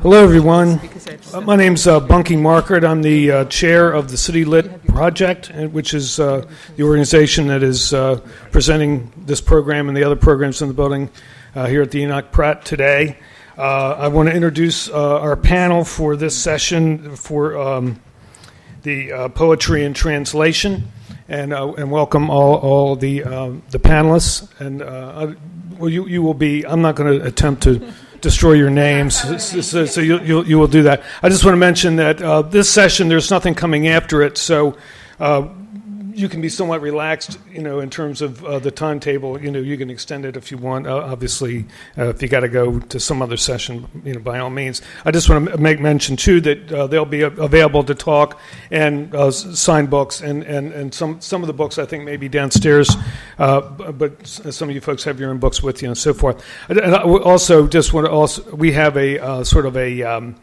Hello, everyone. Uh, my name's uh, Bunky Markert. I'm the uh, chair of the City Lit Project, which is uh, the organization that is uh, presenting this program and the other programs in the building uh, here at the Enoch Pratt today. Uh, I want to introduce our panel for this session for um, the poetry and translation, and and welcome all all the um, the panelists. And well, you you will be. I'm not going to attempt to destroy your names, so, so, you you you will do that. I just want to mention that uh, this session there's nothing coming after it, so. Uh, you can be somewhat relaxed, you know, in terms of uh, the timetable. You know, you can extend it if you want. Uh, obviously, uh, if you got to go to some other session, you know, by all means. I just want to make mention too that uh, they'll be available to talk and uh, sign books, and, and, and some some of the books I think may be downstairs, uh, but some of you folks have your own books with you and so forth. And I also just want to also we have a sort of a um,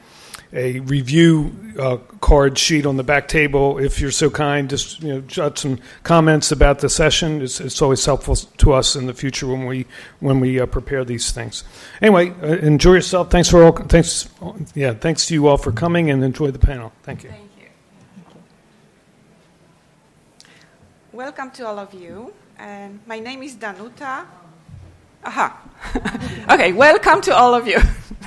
a review uh, card sheet on the back table. If you're so kind, just you know, jot some comments about the session. It's, it's always helpful to us in the future when we when we uh, prepare these things. Anyway, uh, enjoy yourself. Thanks for all. Thanks, yeah. Thanks to you all for coming and enjoy the panel. Thank you. Thank you. Welcome to all of you. And my name is Danuta. Aha. okay, welcome to all of you.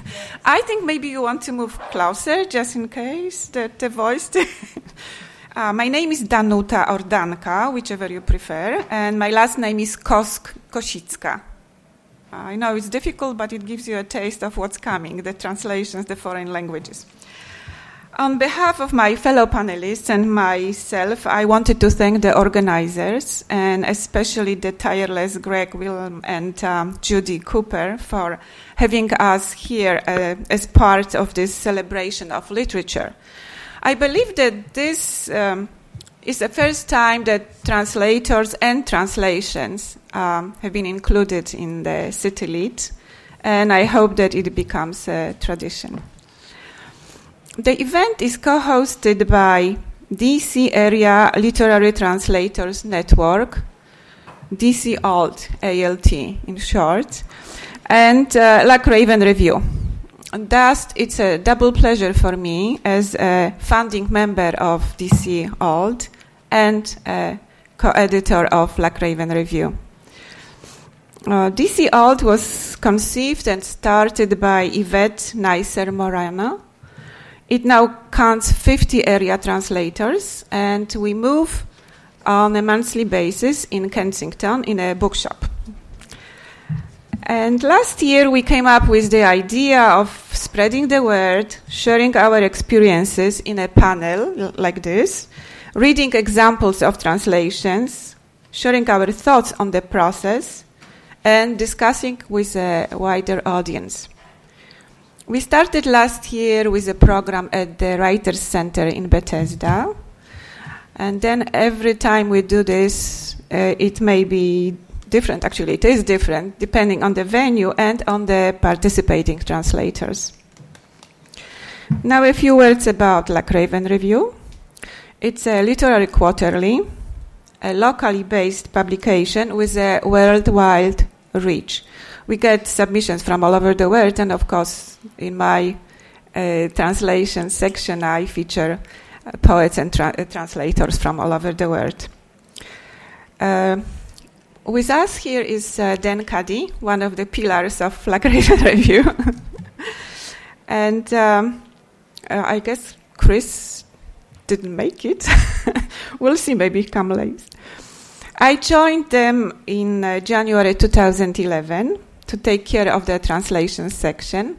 I think maybe you want to move closer just in case that the voice. uh, my name is Danuta or Danka, whichever you prefer, and my last name is Kosk Kosicka. I know it's difficult, but it gives you a taste of what's coming the translations, the foreign languages. On behalf of my fellow panelists and myself, I wanted to thank the organizers and especially the tireless Greg Wilhelm and um, Judy Cooper for having us here uh, as part of this celebration of literature. I believe that this um, is the first time that translators and translations um, have been included in the City Lit, and I hope that it becomes a tradition. The event is co hosted by DC Area Literary Translators Network, DC ALT, ALT in short, and uh, Loch Raven Review. Thus, it's a double pleasure for me as a founding member of DC ALT and a co editor of Loch Raven Review. Uh, DC ALT was conceived and started by Yvette Neisser Moreno it now counts 50 area translators, and we move on a monthly basis in Kensington in a bookshop. And last year we came up with the idea of spreading the word, sharing our experiences in a panel like this, reading examples of translations, sharing our thoughts on the process, and discussing with a wider audience. We started last year with a program at the Writers Center in Bethesda. And then every time we do this, uh, it may be different. Actually, it is different depending on the venue and on the participating translators. Now, a few words about Loch Raven Review. It's a literary quarterly, a locally based publication with a worldwide reach we get submissions from all over the world, and of course, in my uh, translation section, I feature uh, poets and tra- uh, translators from all over the world. Uh, with us here is uh, Dan Cuddy, one of the pillars of Loch Raven Review. and um, I guess Chris didn't make it. we'll see, maybe come late. I joined them in uh, January 2011 to take care of the translation section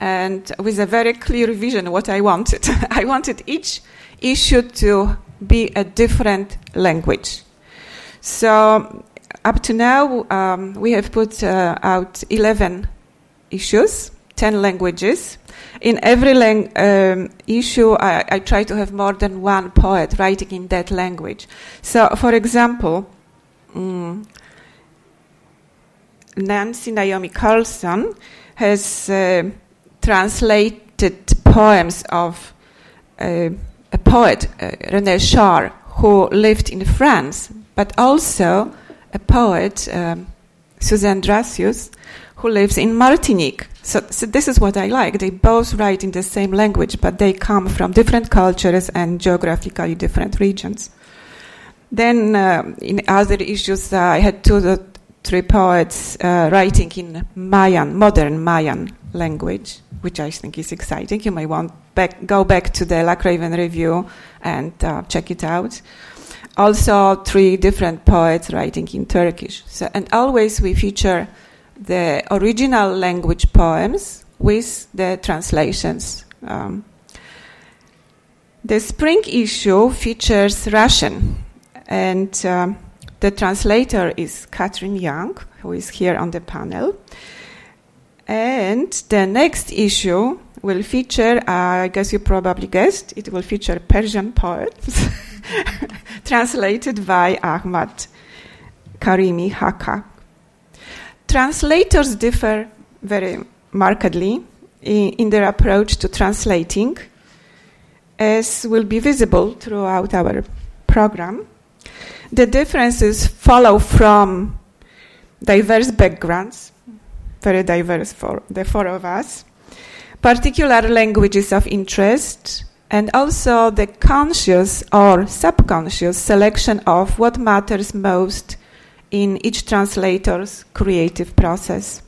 and with a very clear vision what I wanted. I wanted each issue to be a different language. So up to now, um, we have put uh, out 11 issues, 10 languages. In every lang- um, issue, I, I try to have more than one poet writing in that language. So, for example, mm, Nancy Naomi Carlson has uh, translated poems of uh, a poet, uh, René Char, who lived in France, but also a poet, um, Suzanne Dracius, who lives in Martinique. So, so, this is what I like. They both write in the same language, but they come from different cultures and geographically different regions. Then, uh, in other issues, uh, I had two, three poets uh, writing in Mayan, modern Mayan language, which I think is exciting. You may want back, go back to the Loch Raven Review and uh, check it out. Also, three different poets writing in Turkish. So, and always we feature the original language poems with the translations. Um, the spring issue features Russian, and um, the translator is Catherine Young, who is here on the panel. And the next issue will feature, uh, I guess you probably guessed, it will feature Persian poets translated by Ahmad Karimi Hakak. Translators differ very markedly in, in their approach to translating, as will be visible throughout our program. The differences follow from diverse backgrounds, very diverse for the four of us, particular languages of interest, and also the conscious or subconscious selection of what matters most in each translator's creative process,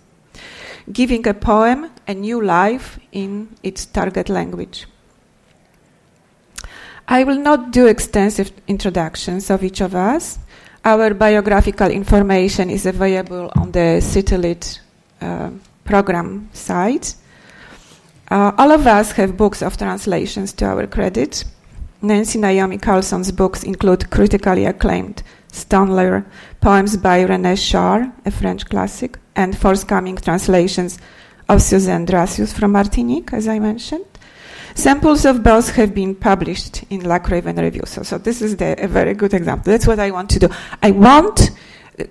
giving a poem a new life in its target language. I will not do extensive introductions of each of us. Our biographical information is available on the CityLit uh, program site. Uh, all of us have books of translations to our credit. Nancy Naomi Carlson's books include critically acclaimed Stone poems by René Char, a French classic, and forthcoming translations of Suzanne Dracius from Martinique, as I mentioned. Samples of both have been published in Loch Raven Review. So, so this is the, a very good example. That's what I want to do. I want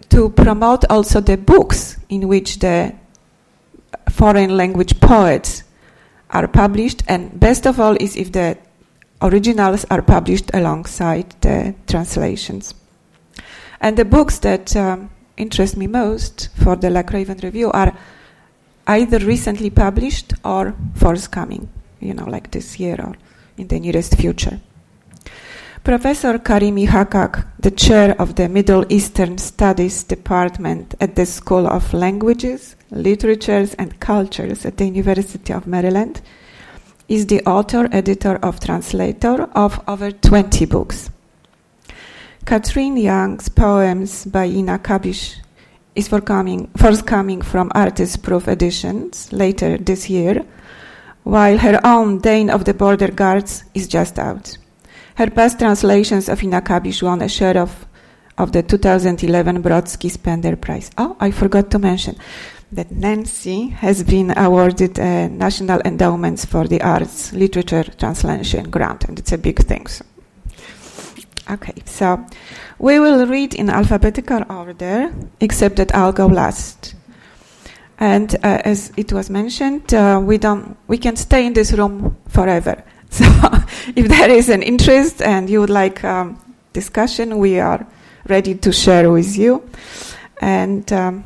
to promote also the books in which the foreign language poets are published, and best of all is if the originals are published alongside the translations. And the books that um, interest me most for the Loch Raven Review are either recently published or forthcoming, you know, like this year or in the nearest future. Professor Karimi Hakak, the chair of the Middle Eastern Studies Department at the School of Languages, Literatures and Cultures at the University of Maryland, is the author, editor, of translator of over 20 books. Catherine Young's poems by Inna Kabysh is forthcoming, forthcoming from Artist Proof Editions later this year, while her own Day of the Border Guards is just out. Her past translations of Inna Kabysh won a share of, of the 2011 Brodsky Spender Prize. Oh, I forgot to mention that Nancy has been awarded a National Endowments for the Arts Literature Translation Grant, and it's a big thing. So. Okay, so we will read in alphabetical order, except that I'll go last. And uh, as it was mentioned, uh, we don't, we can stay in this room forever. So, if there is an interest and you would like um, discussion, we are ready to share with you. And um,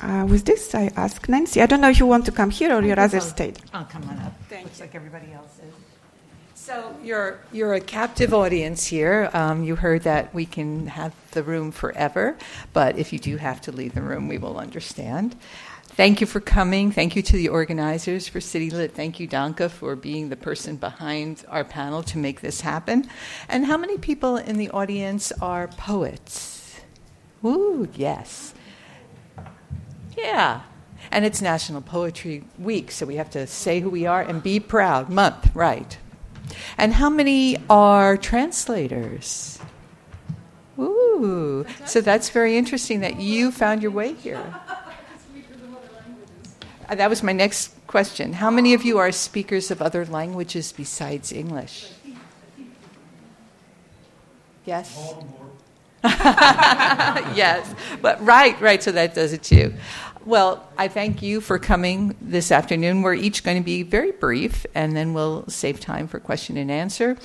uh, with this, I ask Nancy. I don't know if you want to come here or your other state. I'll come on up. Thank Looks you. like everybody else is. So you're you're a captive audience here. Um, you heard that we can have the room forever, but if you do have to leave the room, we will understand. Thank you for coming. Thank you to the organizers for City Lit. Thank you, Danka, for being the person behind our panel to make this happen. And how many people in the audience are poets? Ooh, yes. Yeah. And it's National Poetry Week, so we have to say who we are and be proud. Month, right. And how many are translators? Ooh, so that's very interesting that you found your way here. Uh, that was my next question. How many of you are speakers of other languages besides English? Yes? yes, but right, right, so that does it too. Well, I thank you for coming this afternoon. We're each going to be very brief, and then we'll save time for question and answer.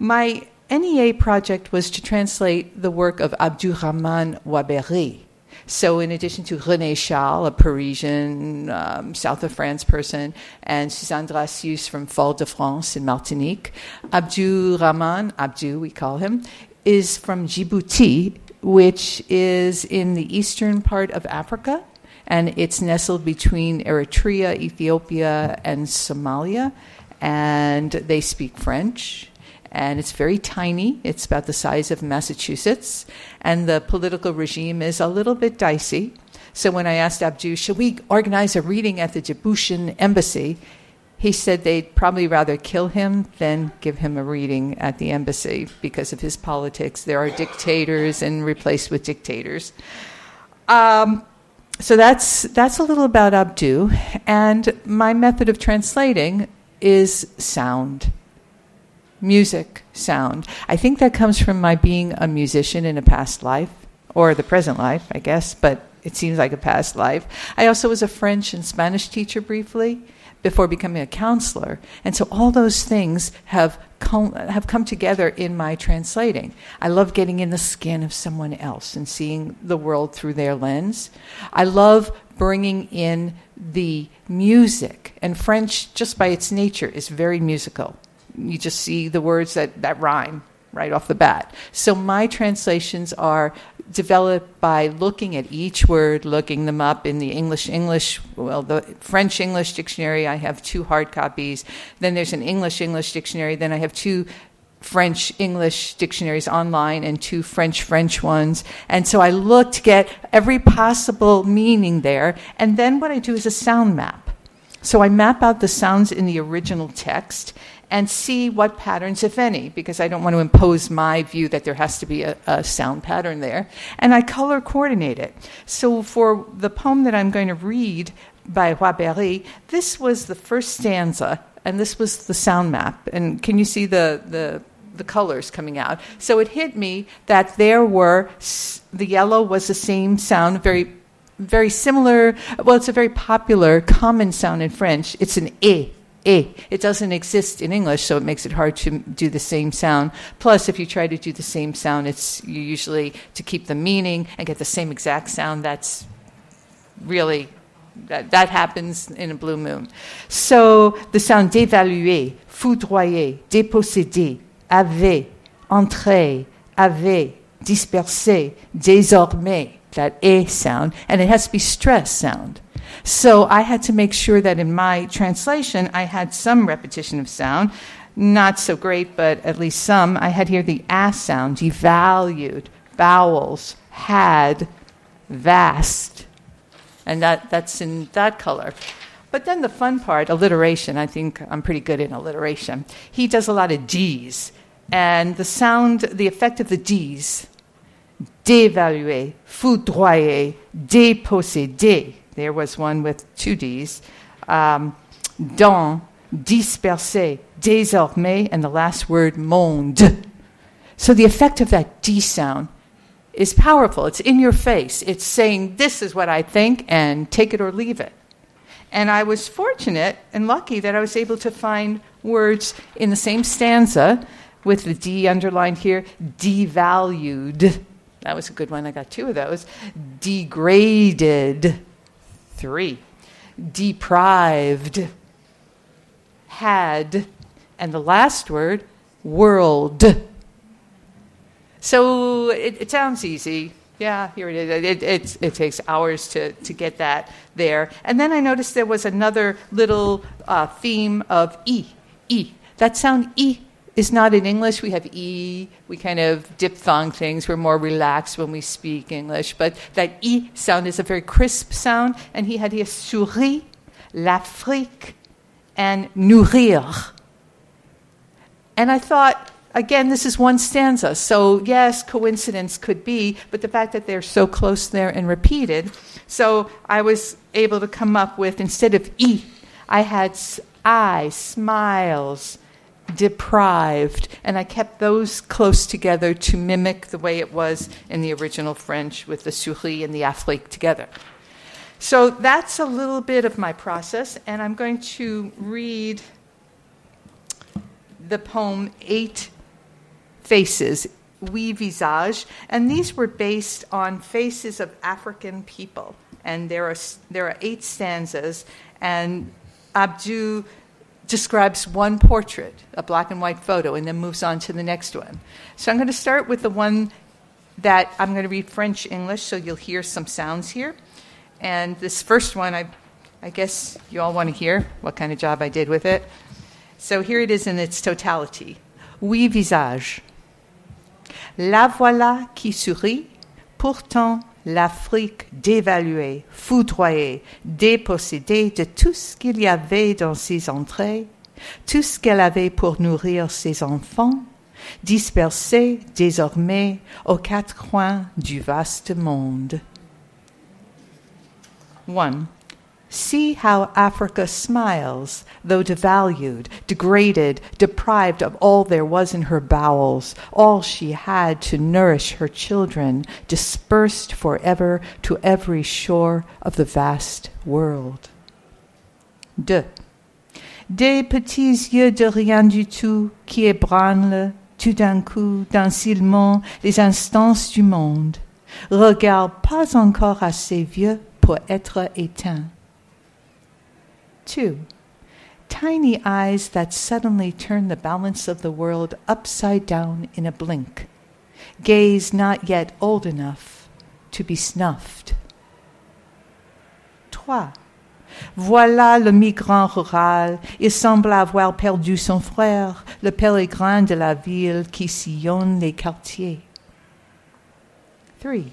My NEA project was to translate the work of Abdurrahman Waberi So, in addition to René Charles, a Parisian, um, south of France person, and Suzanne Dracius from Fort-de-France in Martinique, Abdou Rahman, Abdou we call him, is from Djibouti, which is in the eastern part of Africa, and it's nestled between Eritrea, Ethiopia, and Somalia. And they speak French and it's very tiny. It's about the size of Massachusetts, and the political regime is a little bit dicey. So when I asked Abdou, should we organize a reading at the Djiboutian embassy? He said they'd probably rather kill him than give him a reading at the embassy because of his politics. There are dictators and replaced with dictators. Um, so that's that's a little about Abdu, and my method of translating is sound music, sound. I think that comes from my being a musician in a past life, or the present life, I guess, but it seems like a past life. I also was a French and Spanish teacher briefly before becoming a counselor. And so all those things have come, have come together in my translating. I love getting in the skin of someone else and seeing the world through their lens. I love bringing in the music. And French, just by its nature, is very musical you just see the words that, that rhyme right off the bat. So my translations are developed by looking at each word, looking them up in the English English, well, the French English dictionary. I have two hard copies. Then there's an English English dictionary. Then I have two French English dictionaries online and two French French ones. And so I look to get every possible meaning there. And then what I do is a sound map. So I map out the sounds in the original text and see what patterns, if any, because I don't want to impose my view that there has to be a, a, sound pattern there. And I color coordinate it. So for the poem that I'm going to read by Waberi, this was the first stanza, and this was the sound map. And can you see the, the, the colors coming out? So it hit me that there were, the yellow was the same sound, very very similar. Well, it's a very popular, common sound in French. It's an e E. It doesn't exist in English, so it makes it hard to do the same sound. Plus, if you try to do the same sound, it's you usually to keep the meaning and get the same exact sound. That's really that, that happens in a blue moon. So the sound d'évaluer, foudroyer, déposséder, avait, entrer, avait, disperser, désormais, that A sound, and it has to be stress sound. So I had to make sure that in my translation, I had some repetition of sound. Not so great, but at least some. I had here the ass sound, devalued, vowels, had, vast. And that, that's in that color. But then the fun part, alliteration, I think I'm pretty good in alliteration. He does a lot of D's. And the sound, the effect of the D's, dévaluer, foudroyer, déposséder, there was one with two D's. Um, dans, disperser, désormais, and the last word, monde. So the effect of that D sound is powerful. It's in your face. It's saying, This is what I think, and take it or leave it. And I was fortunate and lucky that I was able to find words in the same stanza with the D underlined here, devalued. That was a good one. I got two of those. Degraded. Three, deprived, had, and the last word, world. So it, it sounds easy. Yeah, here it is. It, it takes hours to, to get that there. And then I noticed there was another little uh, theme of E. E. That sound E is not in English. We have E. We kind of diphthong things. We're more relaxed when we speak English. But that E sound is a very crisp sound. And he had here souris, l'Afrique, and nourrir. And I thought, again, this is one stanza. So, yes, coincidence could be, but the fact that they're so close there and repeated. So, I was able to come up with, instead of E, I had I, smiles, deprived, and I kept those close together to mimic the way it was in the original French with the souris and the Afrique together. So that's a little bit of my process, and I'm going to read the poem Eight Faces. Huit Visage, and these were based on faces of African people. And there are, there are eight stanzas, and Abdu describes one portrait, a black and white photo, and then moves on to the next one. So I'm going to start with the one that I'm going to read French English, so you'll hear some sounds here. And this first one, I, I guess you all want to hear what kind of job I did with it. So here it is in its totality. Huit, visage. La voilà qui sourit, pourtant l'Afrique dévaluée, foudroyée, dépossédée de tout ce qu'il y avait dans ses entrées, tout ce qu'elle avait pour nourrir ses enfants, dispersée désormais aux quatre coins du vaste monde. 1. See how Africa smiles, though devalued, degraded, deprived of all there was in her bowels, all she had to nourish her children, dispersed forever to every shore of the vast world. 2. Des petits yeux de rien du tout qui ébranlent tout d'un coup, d'un ciment, les instances du monde. Regarde pas encore assez vieux pour être éteint. 2. Tiny eyes that suddenly turn the balance of the world upside down in a blink. Gaze not yet old enough to be snuffed. 3. Voilà le migrant rural, il semble avoir perdu son frère, le pèlerin de la ville qui sillonne les quartiers. 3.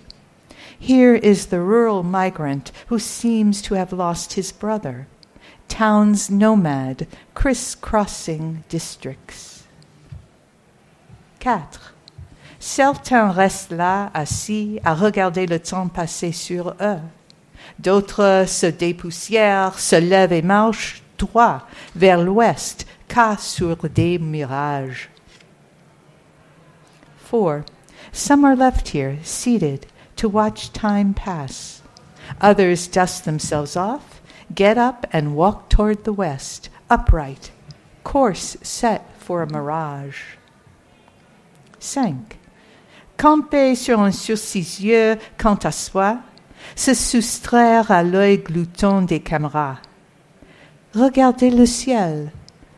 Here is the rural migrant who seems to have lost his brother town's nomad, crisscrossing districts. 4. Certains restent là, assis, à regarder le temps passer sur eux. D'autres se dépoussièrent, se lèvent et marchent droit vers l'ouest, cas sur des mirages. 4. Some are left here, seated, to watch time pass. Others dust themselves off Get up and walk toward the west, upright, course set for a mirage. 5. Camper sur un sur six yeux quant à soi, se soustraire à l'œil glouton des caméras. Regardez le ciel.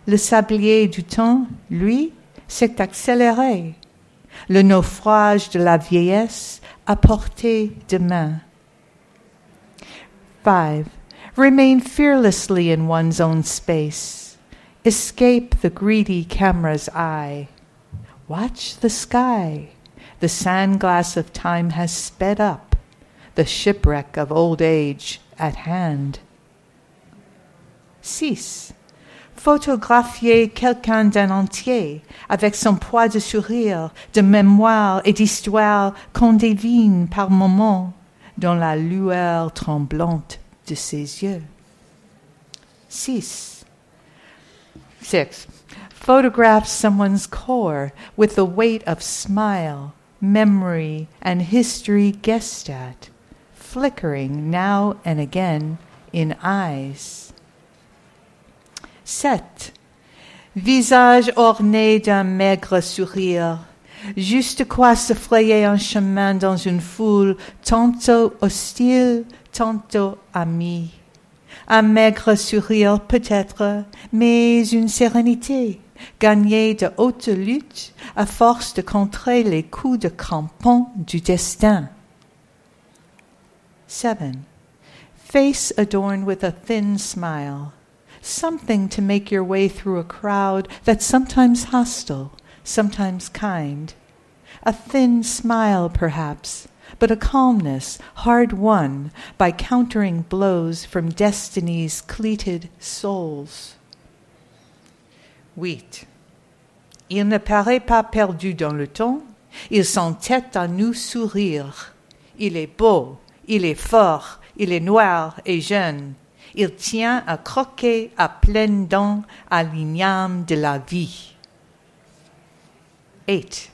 Le sablier du temps, lui, s'est accéléré. Le naufrage de la vieillesse à portée de main. 5. Remain fearlessly in one's own space. Escape the greedy camera's eye. Watch the sky. The sandglass of time has sped up, the shipwreck of old age at hand. 6. Photographier quelqu'un d'un entier, avec son poids de sourire, de mémoire et d'histoire qu'on devine par moments dans la lueur tremblante de ses yeux. 6. 6. Photograph someone's core with the weight of smile, memory, and history guessed at, flickering now and again in eyes. 7. Visage orné d'un maigre sourire, juste quoi se frayer un chemin dans une foule tantôt hostile, tantôt ami. Un maigre sourire peut-être, mais une sérénité, gagnée de hautes luttes à force de contrer les coups de crampon du destin. 7. Face adorned with a thin smile, something to make your way through a crowd that's sometimes hostile, sometimes kind. A thin smile, perhaps, but a calmness hard won by countering blows from destiny's cleated souls. 8. Il ne paraît pas perdu dans le temps, il s'entête à nous sourire. Il est beau, il est fort, il est noir et jeune. Il tient à croquer à pleines dents à l'igname de la vie. 8.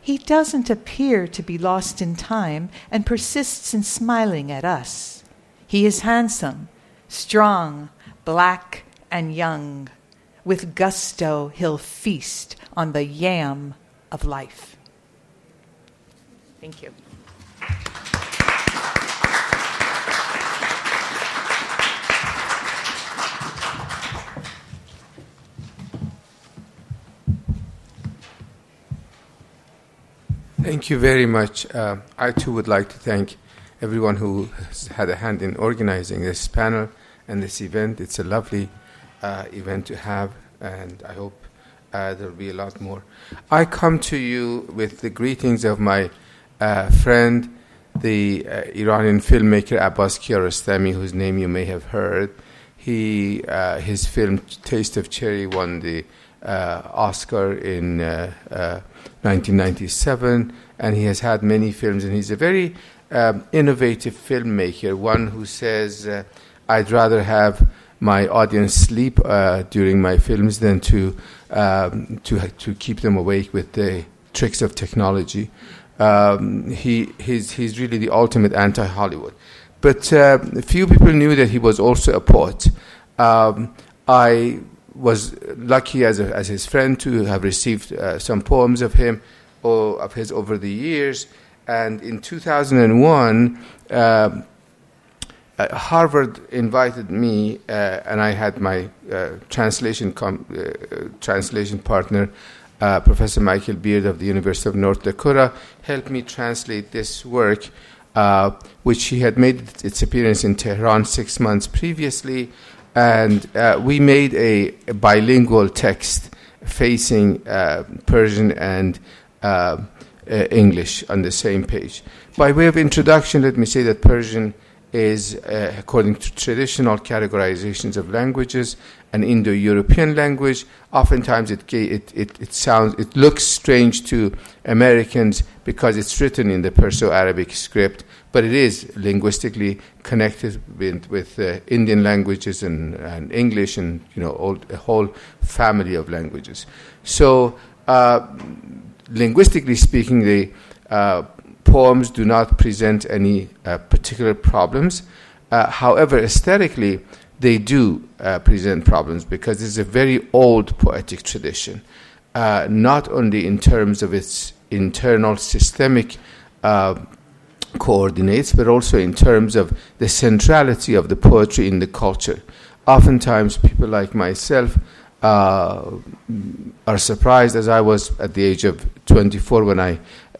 He doesn't appear to be lost in time and persists in smiling at us. He is handsome, strong, black, and young. With gusto, he'll feast on the yam of life. Thank you. Thank you very much. Uh, I too would like to thank everyone who has had a hand in organizing this panel and this event. It's a lovely uh, event to have, and I hope uh, there will be a lot more. I come to you with the greetings of my uh, friend, the uh, Iranian filmmaker Abbas Kiarostami, whose name you may have heard. He, uh, his film Taste of Cherry won the Oscar in 1997, and he has had many films, and he's a very um, innovative filmmaker, one who says, uh, I'd rather have my audience sleep uh, during my films than to, um, to, to keep them awake with the tricks of technology. Um, he, he's, he's really the ultimate anti Hollywood. But uh, few people knew that he was also a poet. Um, I was lucky as, a, as his friend to have received uh, some poems of him or of his over the years. And in 2001, uh, uh, Harvard invited me, uh, and I had my uh, translation com- uh, translation partner, Professor Michael Beard of the University of North Dakota, help me translate this work, which he had made its appearance in Tehran six months previously and uh, we made a, bilingual text facing uh, Persian and uh, uh, English on the same page. By way of introduction, let me say that Persian is, uh, according to traditional categorizations of languages, an Indo-European language. Oftentimes, it, it, it, it, sounds, it looks strange to Americans because it's written in the Perso-Arabic script, but it is linguistically connected with, with uh, Indian languages and, and, English and you know all, a whole family of languages. So, uh, linguistically speaking, the uh, poems do not present any uh, particular problems. Uh, however, aesthetically, they do uh, present problems because it's a very old poetic tradition, not only in terms of its internal systemic coordinates, but also in terms of the centrality of the poetry in the culture. Oftentimes, people like myself uh, are surprised, as I was at the age of 24 when I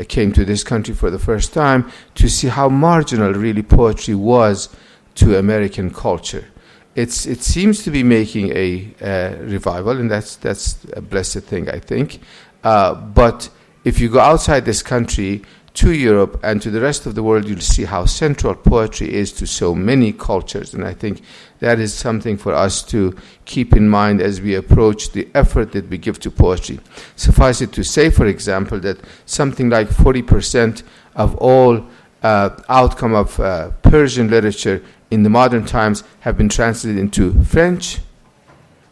came to this country for the first time, to see how marginal really poetry was to American culture. It's, it seems to be making a uh, revival, and that's, that's a blessed thing, I think. Uh, but if you go outside this country, to Europe and to the rest of the world, you'll see how central poetry is to so many cultures. And I think that is something for us to keep in mind as we approach the effort that we give to poetry. Suffice it to say, for example, that something like 40% of all uh, outcome of uh, Persian literature in the modern times have been translated into French.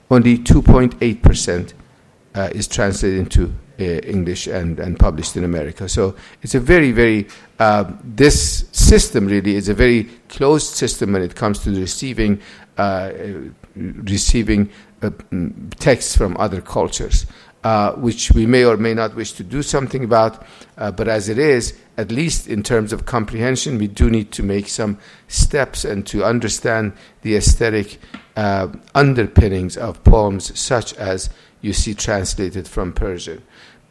Only 2.8% uh, is translated into English and, and published in America. So it's a very, very, uh, this system really is a very closed system when it comes to receiving, uh, receiving uh, texts from other cultures. Uh, which we may or may not wish to do something about, uh, but as it is, at least in terms of comprehension, we do need to make some steps and to understand the aesthetic underpinnings of poems such as you see translated from Persian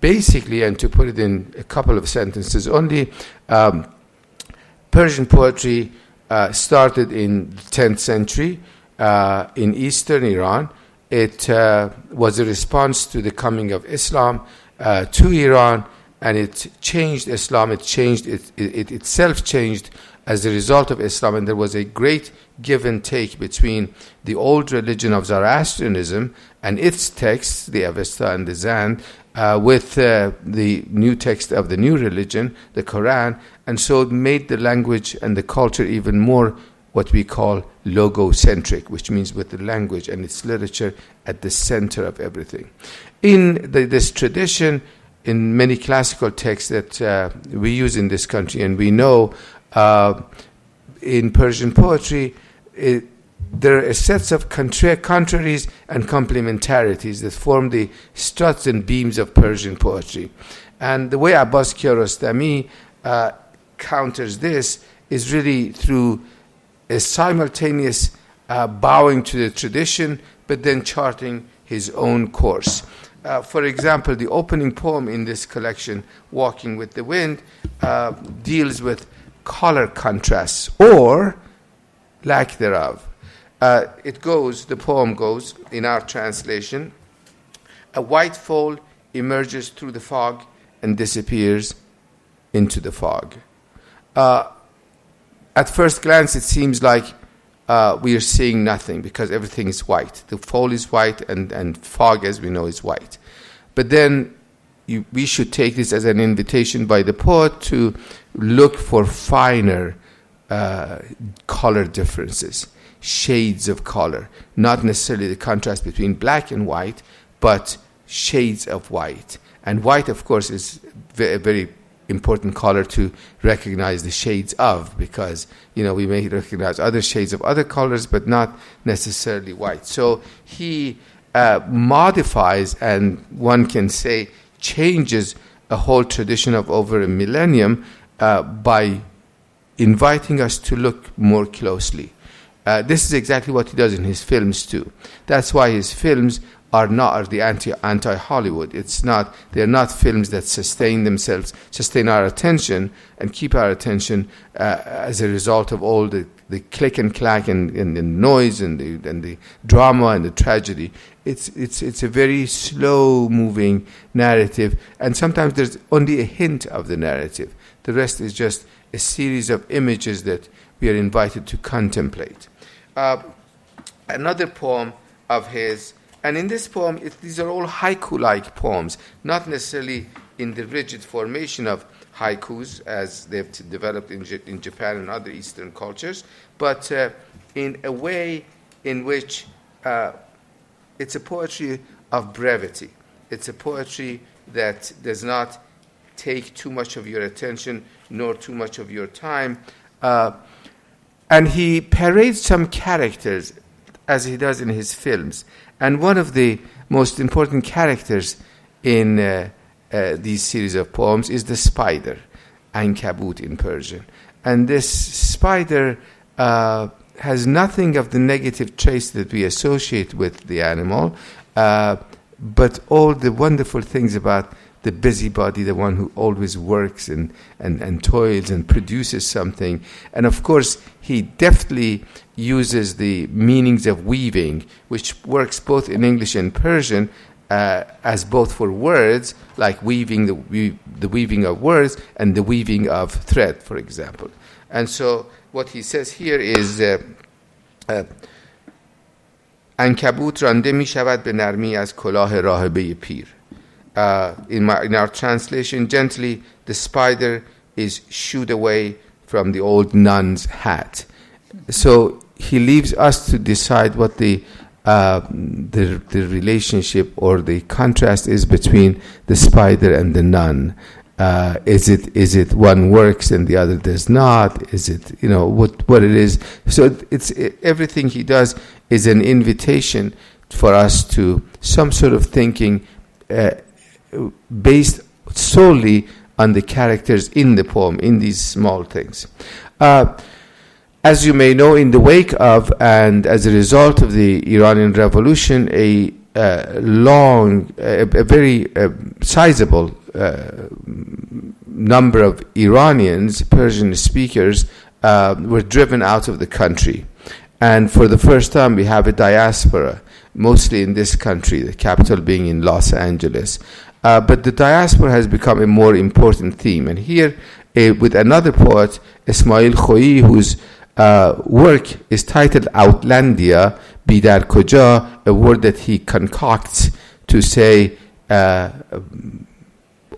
basically, and to put it in a couple of sentences, only um, Persian poetry uh, started in the 10th century uh, in eastern Iran. It uh, was a response to the coming of Islam uh, to Iran, and it changed Islam. It changed it, it, it itself changed as a result of Islam, and there was a great give and take between the old religion of Zoroastrianism and its texts, the Avesta and the Zand, uh, with uh, the new text of the new religion, the Quran, and so it made the language and the culture even more what we call logocentric, which means with the language and its literature at the center of everything. In the, this tradition, in many classical texts that uh, we use in this country, and we know uh, in Persian poetry, it, there are sets of contra- contraries and complementarities that form the struts and beams of Persian poetry. And the way Abbas Kiarostami uh, counters this is really through a simultaneous uh, bowing to the tradition, but then charting his own course. Uh, for example, the opening poem in this collection, Walking with the Wind, uh, deals with color contrasts or lack thereof. Uh, it goes, the poem goes, in our translation, a white foal emerges through the fog and disappears into the fog. Uh, at first glance, it seems like uh, we are seeing nothing because everything is white. The foal is white, and, and fog, as we know, is white. But then you, we should take this as an invitation by the poet to look for finer uh, color differences, shades of color, not necessarily the contrast between black and white, but shades of white. And white, of course, is a very important color to recognize the shades of because you know we may recognize other shades of other colors but not necessarily white. So he uh, modifies and one can say changes a whole tradition of over a millennium uh, by inviting us to look more closely uh, this is exactly what he does in his films too that's why his films are not are the anti anti Hollywood. It's not they're not films that sustain themselves, sustain our attention, and keep our attention uh, as a result of all the, the click and clack and, and the noise and the and the drama and the tragedy. It's it's it's a very slow moving narrative, and sometimes there's only a hint of the narrative. The rest is just a series of images that we are invited to contemplate. Uh, another poem of his and in this poem, it, these are all haiku like poems, not necessarily in the rigid formation of haikus as they've t- developed in, J- in Japan and other Eastern cultures, but uh, in a way in which uh, it's a poetry of brevity. It's a poetry that does not take too much of your attention nor too much of your time. Uh, and he parades some characters as he does in his films. And one of the most important characters in uh, uh, these series of poems is the spider, Ankabut in Persian. And this spider uh, has nothing of the negative traits that we associate with the animal, uh, but all the wonderful things about the busybody, the one who always works and, and, and toils and produces something. And of course, he deftly uses the meanings of weaving, which works both in English and Persian. Uh, as both for words, like weaving the, we, the weaving of words and the weaving of thread, for example. And so, what he says here is uh, uh, انکبوت رانده می شود به نرمی از کلاه راهبه پیر uh, in, my, in our translation, gently the spider is shooed away from the old nun's hat. So he leaves us to decide what the uh, the, the relationship or the contrast is between the spider and the nun. Uh, is it is it one works and the other does not? Is it you know what what it is? So it's it, everything he does is an invitation for us to some sort of thinking uh, based solely on the characters in the poem, in these small things. Uh, as you may know, in the wake of and as a result of the Iranian Revolution, a uh, long, a, a very uh, sizable uh, number of Iranians, Persian speakers, uh, were driven out of the country. And for the first time, we have a diaspora, mostly in this country, the capital being in Los Angeles. Uh, but the diaspora has become a more important theme. And here, uh, with another poet, Ismail Khoei, whose uh, work is titled Outlandia, Bidar Koja, a word that he concocts to say uh,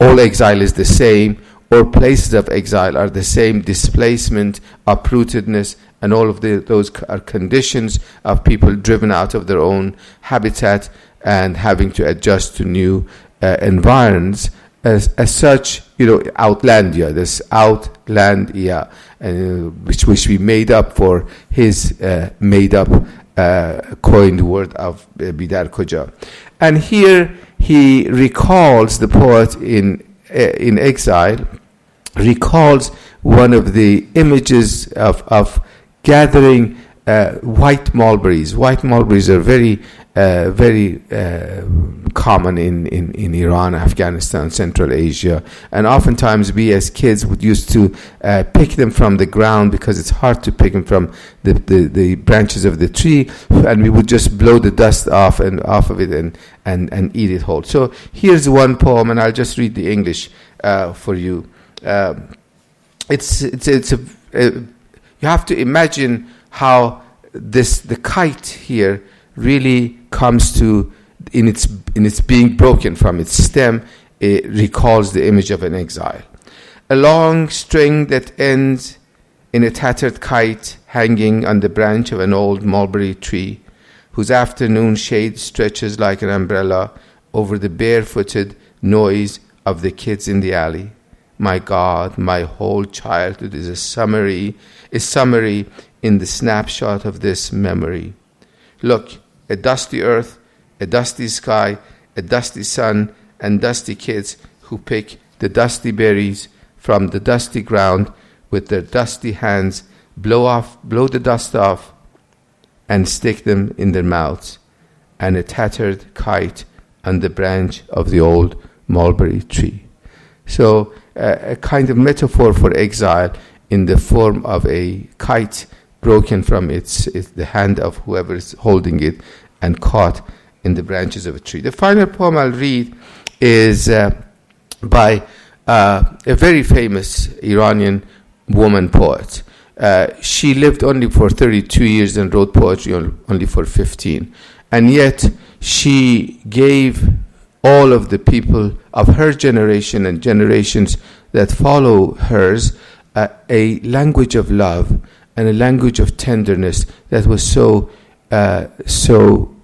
all exile is the same, or places of exile are the same, displacement, uprootedness, and all of the, those are conditions of people driven out of their own habitat and having to adjust to new uh, environs as, as such, you know, Outlandia, this Outlandia, uh, which which we made up for his uh, made up uh, coined word of uh, Bidar Koja, and here he recalls the poet in uh, in exile recalls one of the images of, of gathering uh, white mulberries. White mulberries are very, uh, very uh, common in, in, in Iran, Afghanistan, Central Asia, and oftentimes we as kids would used to uh, pick them from the ground because it's hard to pick them from the, the, the, branches of the tree, and we would just blow the dust off and off of it and, and, and eat it whole. So here's one poem, and I'll just read the English uh, for you. Uh, it's it's it's a, a you have to imagine how this the kite here really comes to in its in its being broken from its stem it recalls the image of an exile a long string that ends in a tattered kite hanging on the branch of an old mulberry tree whose afternoon shade stretches like an umbrella over the barefooted noise of the kids in the alley my god my whole childhood is a summary a summary in the snapshot of this memory. Look, a dusty earth, a dusty sky, a dusty sun, and dusty kids who pick the dusty berries from the dusty ground with their dusty hands, blow off, blow the dust off, and stick them in their mouths, and a tattered kite on the branch of the old mulberry tree. So, uh, a kind of metaphor for exile in the form of a kite broken from its, its, the hand of whoever is holding it and caught in the branches of a tree. The final poem I'll read is uh, by uh, a very famous Iranian woman poet. Uh, she lived only for 32 years and wrote poetry only for 15. And yet, she gave all of the people of her generation and generations that follow hers uh, a language of love and a language of tenderness that was so uh, so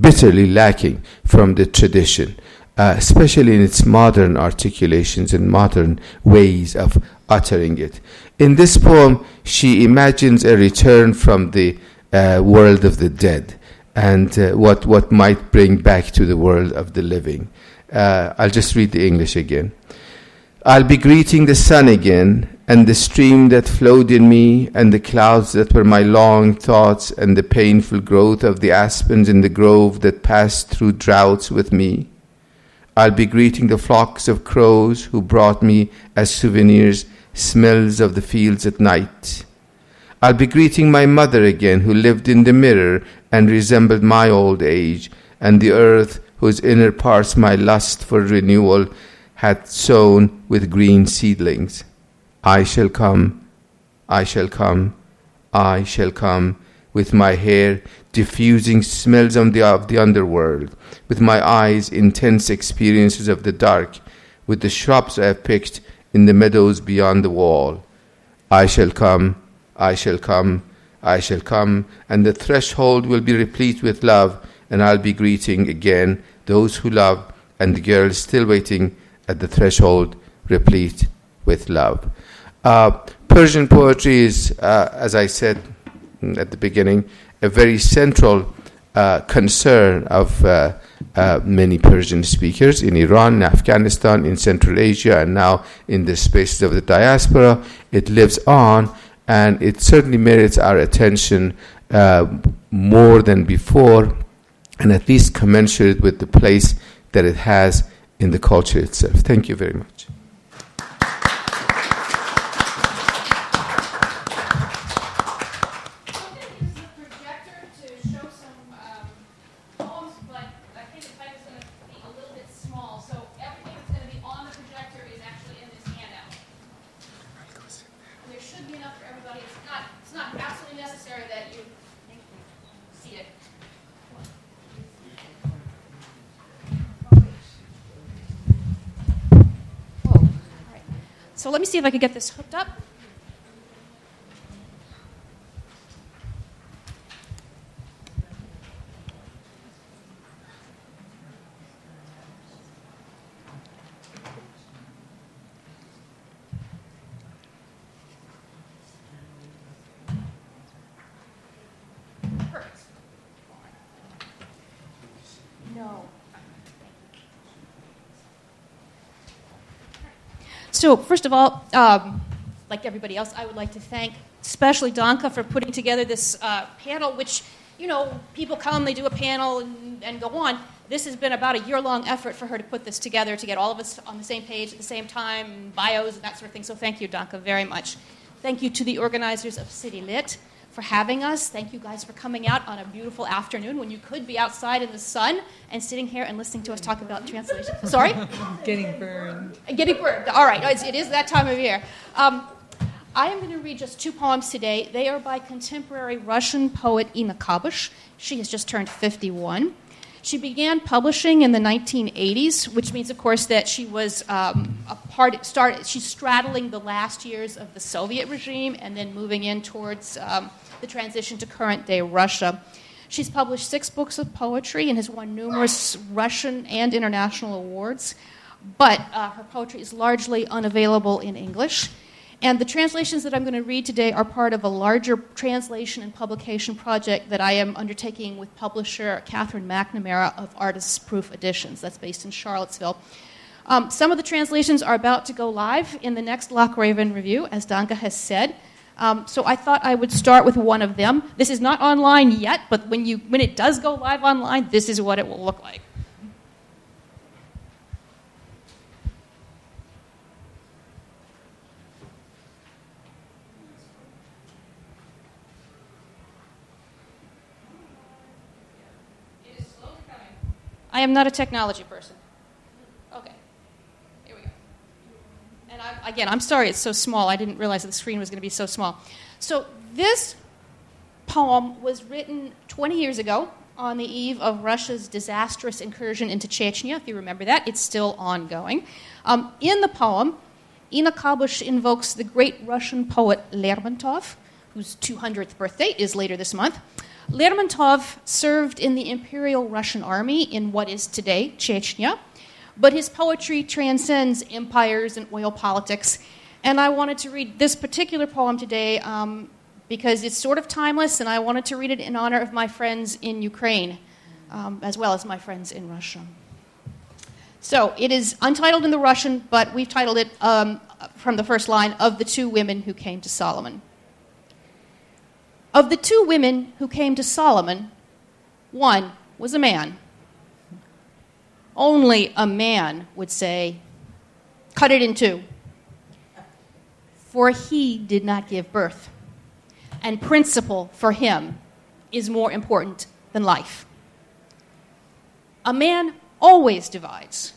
bitterly lacking from the tradition, uh, especially in its modern articulations and modern ways of uttering it. In this poem, she imagines a return from the uh, world of the dead and uh, what what might bring back to the world of the living. Uh, I'll just read the English again. I'll be greeting the sun again, and the stream that flowed in me, and the clouds that were my long thoughts, and the painful growth of the aspens in the grove that passed through droughts with me. I'll be greeting the flocks of crows who brought me as souvenirs smells of the fields at night. I'll be greeting my mother again, who lived in the mirror and resembled my old age, and the earth whose inner parts my lust for renewal hath sown with green seedlings. I shall come, I shall come, I shall come, with my hair diffusing smells of the, of the underworld, with my eyes intense experiences of the dark, with the shrubs I have picked in the meadows beyond the wall. I shall come, I shall come, I shall come, and the threshold will be replete with love, and I'll be greeting again those who love, and the girls still waiting at the threshold, replete with love. Uh, Persian poetry is, uh, as I said at the beginning, a very central uh, concern of uh, uh, many Persian speakers in Iran, in Afghanistan, in Central Asia, and now in the spaces of the diaspora. It lives on, and it certainly merits our attention more than before, and at least commensurate with the place that it has in the culture itself. Thank you very much. So let me see if I can get this hooked up. So, first of all, um, like everybody else, I would like to thank especially Donka for putting together this uh, panel, which, you know, people come, they do a panel, and, and go on. This has been about a year long effort for her to put this together, to get all of us on the same page at the same time, bios and that sort of thing. So, thank you, Donka, very much. Thank you to the organizers of City Lit for having us. Thank you guys for coming out on a beautiful afternoon when you could be outside in the sun and sitting here and listening to us talk about translation. Sorry? Getting burned. Getting burned. All right, it's, it is that time of year. Um, I am going to read just two poems today. They are by contemporary Russian poet Inna Kabysh. She has just turned 51. She began publishing in the 1980s, which means, of course, that she was um, a part. Started, she's straddling the last years of the Soviet regime and then moving in towards um, the transition to current day Russia. She's published six books of poetry and has won numerous Russian and international awards, but uh, her poetry is largely unavailable in English. And the translations that I'm going to read today are part of a larger translation and publication project that I am undertaking with publisher Catherine McNamara of Artists Proof Editions. That's based in Charlottesville. Um, some of the translations are about to go live in the next Loch Raven review, as Danka has said. Um, so I thought I would start with one of them. This is not online yet, but when, you, when it does go live online, this is what it will look like. I am not a technology person. Again, I'm sorry it's so small. I didn't realize the screen was going to be so small. So this poem was written 20 years ago on the eve of Russia's disastrous incursion into Chechnya. If you remember that, it's still ongoing. Um, in the poem, Inna Kabysh invokes the great Russian poet Lermontov, whose 200th birthday is later this month. Lermontov served in the Imperial Russian Army in what is today Chechnya. But his poetry transcends empires and oil politics. And I wanted to read this particular poem today um, because it's sort of timeless, and I wanted to read it in honor of my friends in Ukraine, um, as well as my friends in Russia. So it is untitled in the Russian, but we've titled it um, from the first line of the two women who came to Solomon. Of the two women who came to Solomon, one was a man only a man would say, Cut it in two. For he did not give birth. And principle for him is more important than life. A man always divides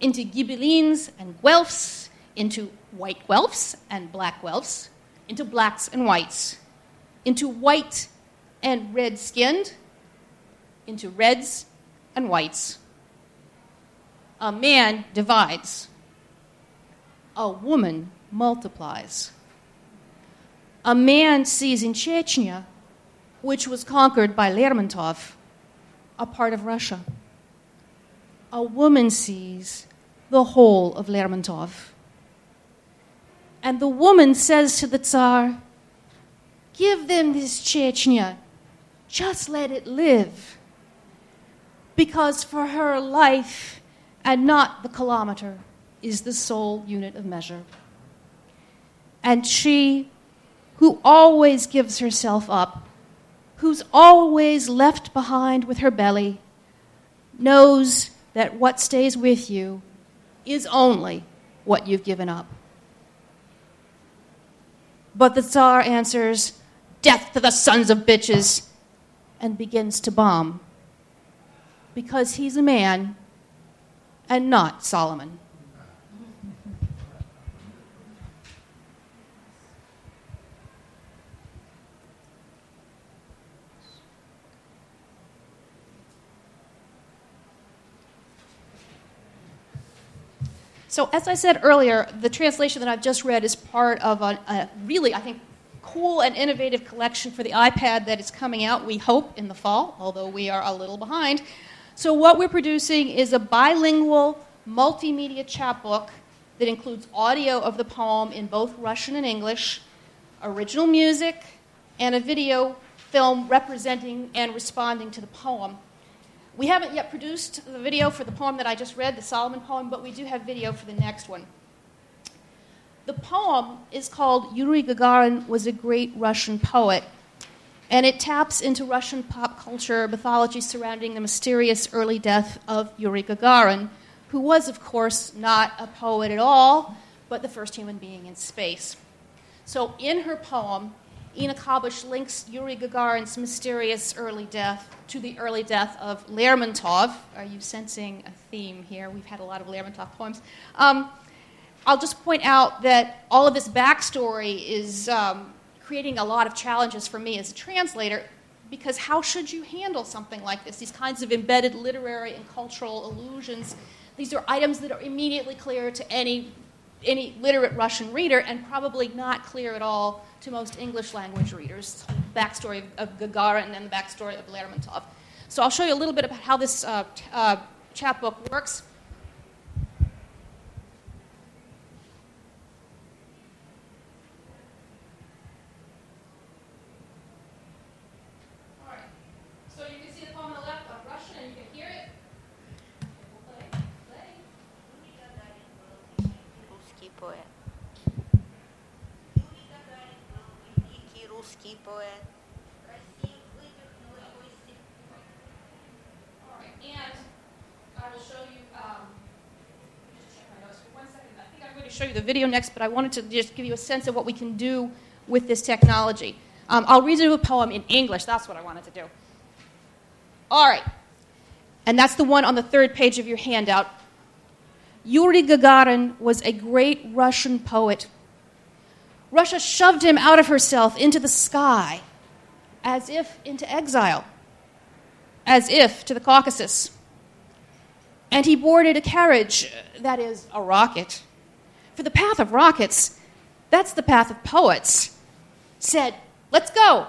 into Ghibellines and Guelphs, into white Guelphs and black Guelphs, into blacks and whites, into white and red skinned, into reds and whites a man divides, a woman multiplies. A man sees in Chechnya, which was conquered by Lermontov, a part of Russia. A woman sees the whole of Lermontov. And the woman says to the Tsar, Give them this Chechnya, just let it live. Because for her life, and not the kilometer is the sole unit of measure. And she, who always gives herself up, who's always left behind with her belly, knows that what stays with you is only what you've given up. But the Tsar answers, Death to the sons of bitches, and begins to bomb. Because he's a man and not Solomon. So, as I said earlier, the translation that I've just read is part of a, a, really, I think, cool and innovative collection for the iPad that is coming out, we hope, in the fall, although we are a little behind, so, what we're producing is a bilingual multimedia chapbook that includes audio of the poem in both Russian and English, original music, and a video film representing and responding to the poem. We haven't yet produced the video for the poem that I just read, the Solomon poem, but we do have video for the next one. The poem is called Yuri Gagarin was a great Russian poet, and it taps into Russian pop culture mythology surrounding the mysterious early death of Yuri Gagarin, who was, of course, not a poet at all, but the first human being in space. So, in her poem, Inna Kabysh links Yuri Gagarin's mysterious early death to the early death of Lermontov. Are you sensing a theme here? We've had a lot of Lermontov poems. Um, I'll just point out that all of this backstory is um, creating a lot of challenges for me as a translator because how should you handle something like this? These kinds of embedded literary and cultural allusions. These are items that are immediately clear to any, any literate Russian reader and probably not clear at all to most English language readers. Backstory of, Gagarin and the backstory of Lermontov. So I'll show you a little bit about how this uh, uh, chapbook works. Show you the video next, but I wanted to just give you a sense of what we can do with this technology. Um, I'll read you a poem in English. That's what I wanted to do. All right. And that's the one on the third page of your handout. Yuri Gagarin was a great Russian poet. Russia shoved him out of herself into the sky, as if into exile, as if to the Caucasus. And he boarded a carriage, that is, a rocket, for the path of rockets, that's the path of poets, said, Let's go,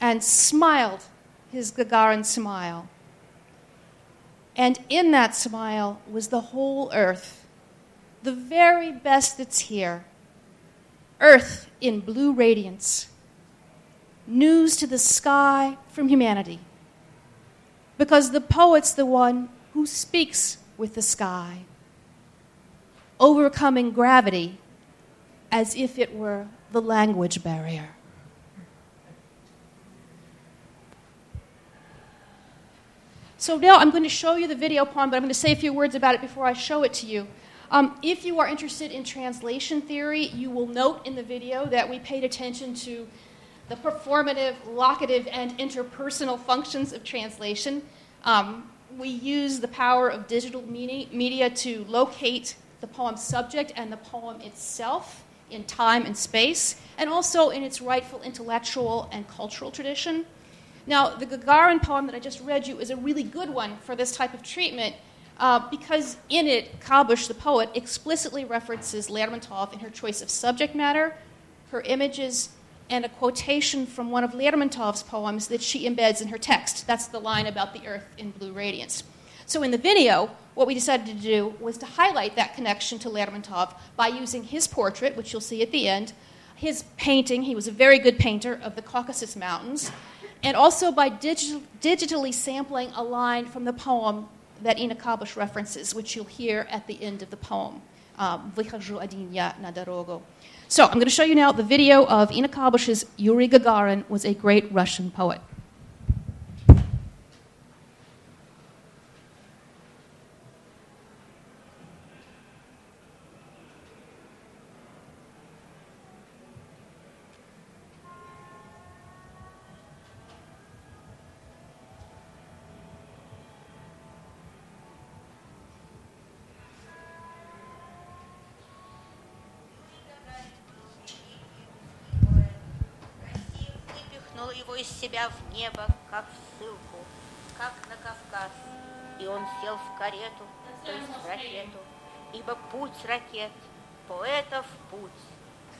and smiled his Gagarin smile. And in that smile was the whole earth, the very best that's here. Earth in blue radiance. News to the sky from humanity. Because the poet's the one who speaks with the sky overcoming gravity as if it were the language barrier. So now I'm going to show you the video poem, but I'm going to say a few words about it before I show it to you. Um, if you are interested in translation theory, you will note in the video that we paid attention to the performative, locative, and interpersonal functions of translation. Um, we use the power of digital media to locate the poem's subject and the poem itself in time and space, and also in its rightful intellectual and cultural tradition. Now, the Gagarin poem that I just read you is a really good one for this type of treatment uh, because in it, Kabysh, the poet, explicitly references Lermontov in her choice of subject matter, her images, and a quotation from one of Lermontov's poems that she embeds in her text. That's the line about the earth in blue radiance. So in the video, what we decided to do was to highlight that connection to Lermontov by using his portrait, which you'll see at the end, his painting, he was a very good painter of the Caucasus Mountains, and also by digital, digitally sampling a line from the poem that Inna Kabysh references, which you'll hear at the end of the poem. Um, so I'm going to show you now the video of Inna Kabysh's Yuri Gagarin was a great Russian poet. Карету, то есть в ракету, ибо путь ракет, поэтов путь,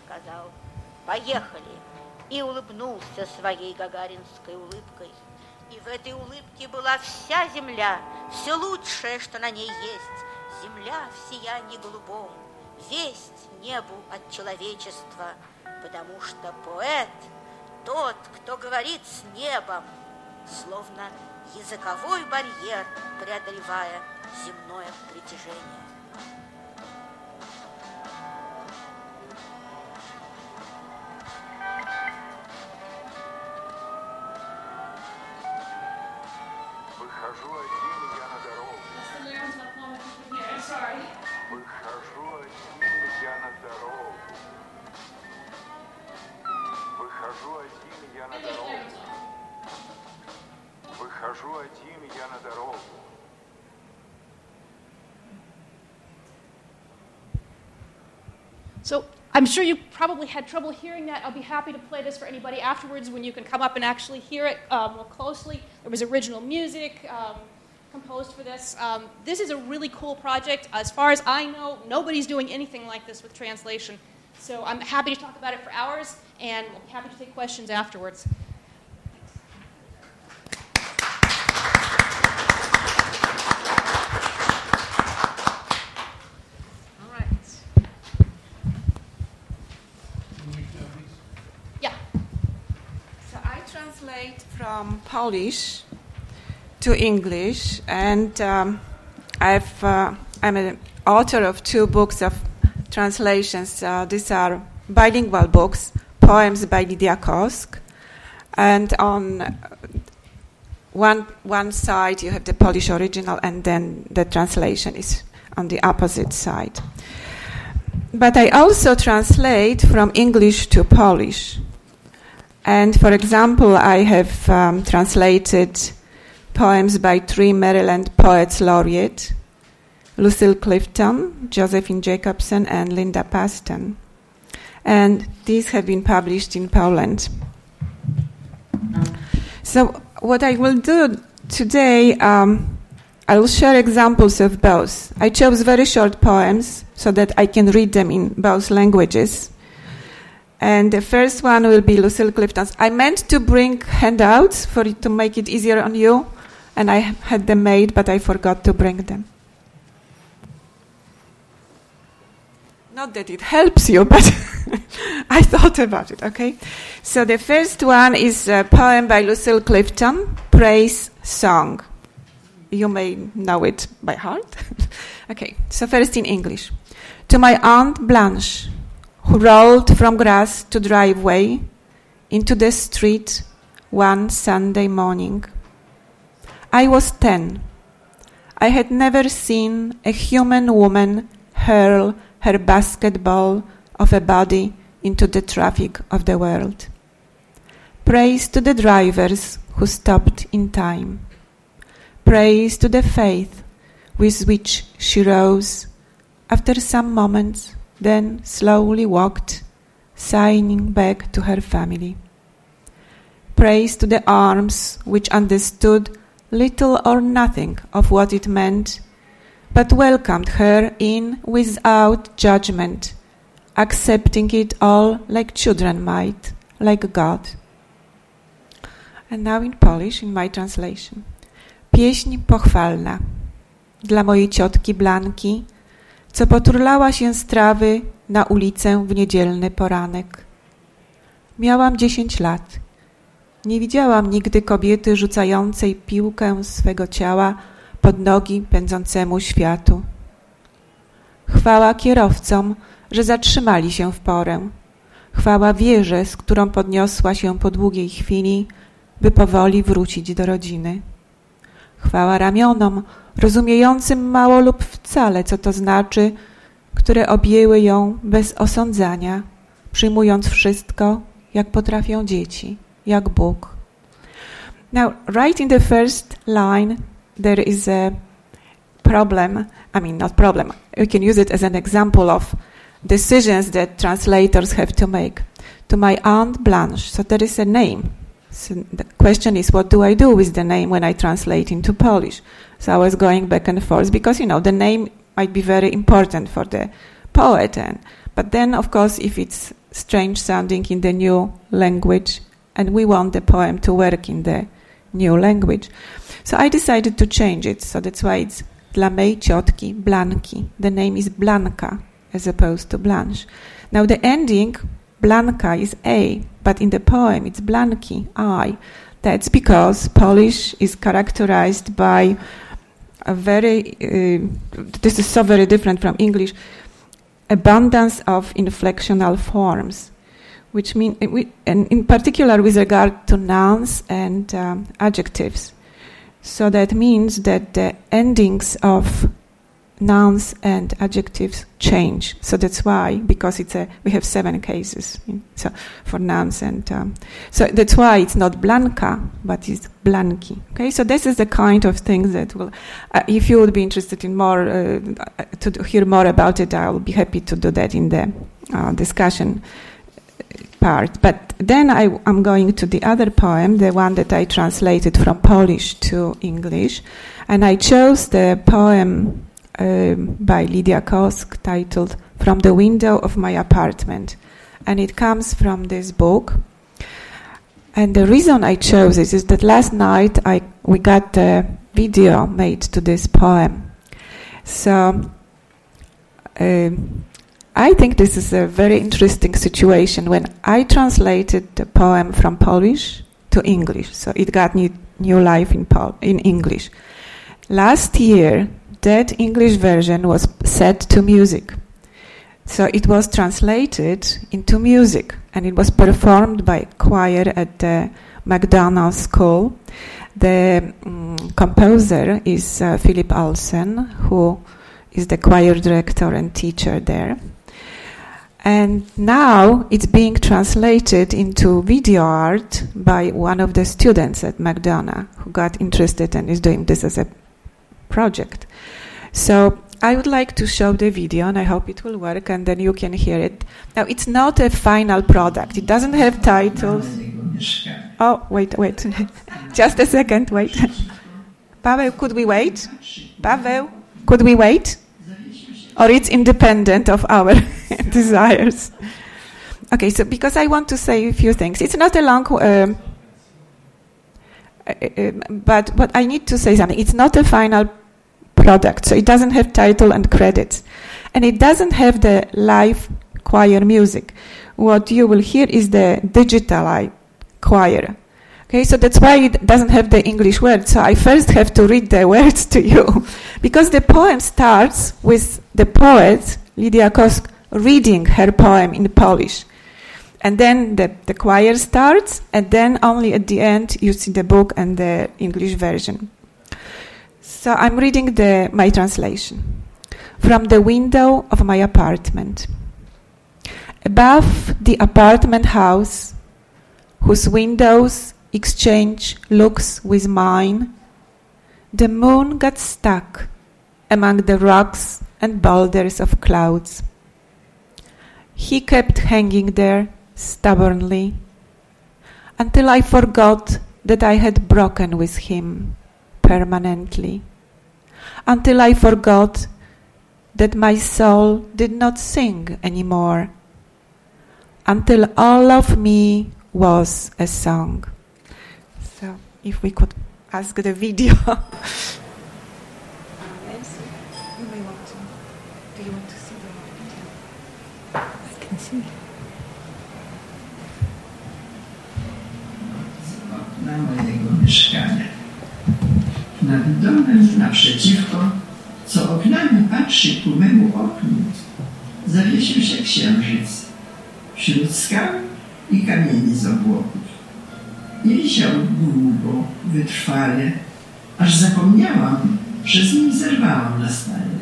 сказал, поехали, и улыбнулся своей гагаринской улыбкой. И в этой улыбке была вся земля, все лучшее, что на ней есть, земля в сиянии голубом, весть небу от человечества, потому что поэт — тот, кто говорит с небом, словно языковой барьер, преодолевая земное притяжение. I'm sure you probably had trouble hearing that. I'll be happy to play this for anybody afterwards when you can come up and actually hear it um, more closely. There was original music um, composed for this. Um, this is a really cool project. As far as I know, nobody's doing anything like this with translation. So I'm happy to talk about it for hours, and we'll be happy to take questions afterwards. translate from Polish to English, and um, I've, uh, I'm an author of two books of translations. Uh, these are bilingual books, poems by Lidia Kosk, and on one one side you have the Polish original, and then the translation is on the opposite side. But I also translate from English to Polish. And for example, I have um, translated poems by three Maryland poets laureate Lucille Clifton, Josephine Jacobsen, and Linda Pastan. And these have been published in Poland. So, what I will do today, um, I will share examples of both. I chose very short poems so that I can read them in both languages. And the first one will be Lucille Clifton's. I meant to bring handouts for it to make it easier on you, and I had them made, but I forgot to bring them. Not that it helps you, but I thought about it, okay? So the first one is a poem by Lucille Clifton, Praise Song. You may know it by heart. okay, so first in English. To my Aunt Blanche, who rolled from grass to driveway into the street one Sunday morning. I was ten. I had never seen a human woman hurl her basketball of a body into the traffic of the world. Praise to the drivers who stopped in time. Praise to the faith with which she rose after some moments then slowly walked, signing back to her family. Praise to the arms which understood little or nothing of what it meant, but welcomed her in without judgment, accepting it all like children might, like God. And now in Polish, in my translation. Pieśń pochwalna dla mojej ciotki Blanki, co poturlała się z trawy na ulicę w niedzielny poranek. Miałam dziesięć lat. Nie widziałam nigdy kobiety rzucającej piłkę swego ciała pod nogi pędzącemu światu. Chwała kierowcom, że zatrzymali się w porę. Chwała wierze, z którą podniosła się po długiej chwili, by powoli wrócić do rodziny. Chwała ramionom, rozumiejącym mało lub wcale, co to znaczy, które objęły ją bez osądzania, przyjmując wszystko, jak potrafią dzieci, jak Bóg. Now, right in the first line, there is a problem. I mean, not problem. We can use it as an example of decisions that translators have to make. To my aunt Blanche, so there is a name. So the question is, what do I do with the name when I translate into Polish? So I was going back and forth because, you know, the name might be very important for the poet. And, but then, of course, if it's strange sounding in the new language, and we want the poem to work in the new language. So I decided to change it. So that's why it's dla mej ciotki Blanki. The name is Blanka as opposed to Blanche. Now the ending Blanka is A, but in the poem it's Blanki, I. That's because Polish is characterized by a very, uh, this is so very different from English, abundance of inflectional forms, which mean, we, and in particular with regard to nouns and um, adjectives. So that means that the endings of nouns and adjectives change. So that's why, because it's a, we have seven cases so for nouns and um, so that's why it's not blanka, but it's blanki. Okay, so this is the kind of thing that will, uh, if you would be interested in more uh, to hear more about it, I will be happy to do that in the uh, discussion part. But then I, am going to the other poem, the one that I translated from Polish to English, and I chose the poem uh, by Lidia Kosk titled "From the Window of My Apartment," and it comes from this book. And the reason I chose it is that last night I we got the video made to this poem. So. Uh, I think this is a very interesting situation when I translated the poem from Polish to English, so it got new, new life in, Pol- in English. Last year, that English version was set to music. So it was translated into music and it was performed by choir at the McDonogh School. The um, composer is uh, Philip Olsen, who is the choir director and teacher there. And now it's being translated into video art by one of the students at McDonogh who got interested and is doing this as a project. So I would like to show the video and I hope it will work and then you can hear it. Now it's not a final product. It doesn't have titles. Oh, wait, wait. Just a second, wait. Pavel, could we wait? Pavel, could we wait? or it's independent of our desires. Okay, so because I want to say a few things, it's not a long, um, Uh, um, but but I need to say something. It's not a final product, so it doesn't have title and credits, and it doesn't have the live choir music. What you will hear is the digital choir. Okay, so that's why it doesn't have the English words. So I first have to read the words to you. because the poem starts with the poet, Lidia Kosk, reading her poem in Polish. And then the, the choir starts, and then only at the end you see the book and the English version. So I'm reading the, my translation. From the window of my apartment. Above the apartment house, whose windows exchange looks with mine, the moon got stuck among the rocks and boulders of clouds. He kept hanging there stubbornly until I forgot that I had broken with him permanently, until I forgot that my soul did not sing anymore, until all of me was a song So, if we could ask the video. mojego mieszkania. Nad domem naprzeciwko, co oknami patrzy ku memu oknu, zawiesił się księżyc wśród skał i kamieni z obłoków. Nie wisiał długo, wytrwale, aż zapomniałam, że z nim zerwałam na stale.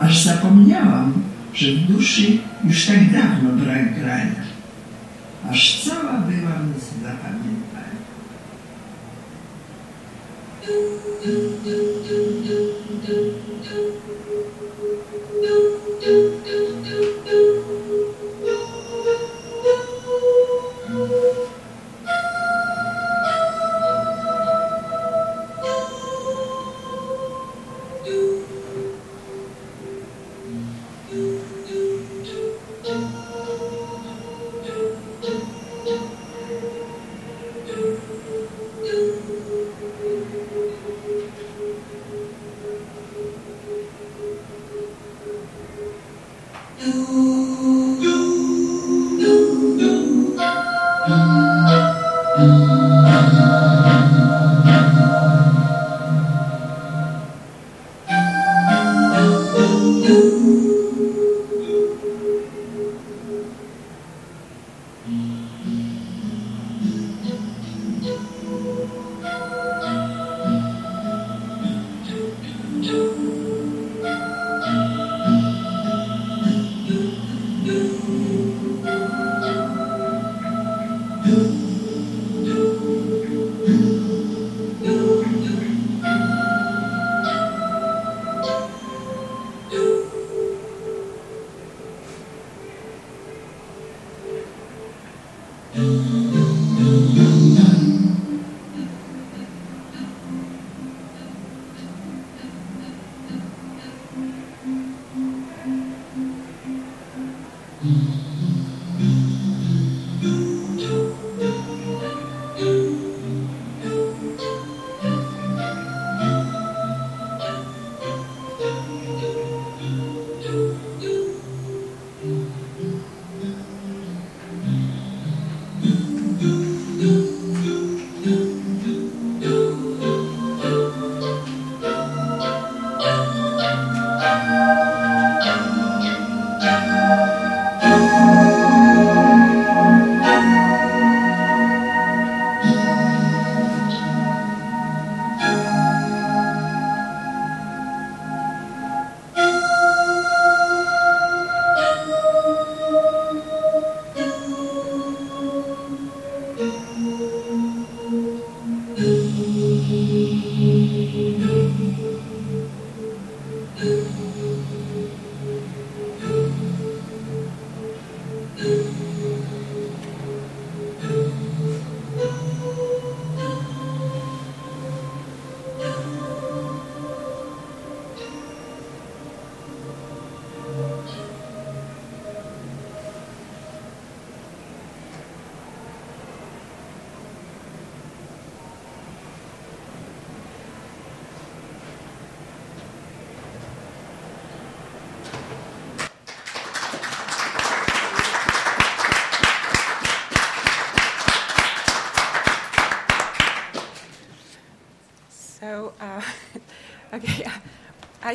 Aż zapomniałam, że w duszy już tak dawno brak grania. Aż cała byłam z Thank you.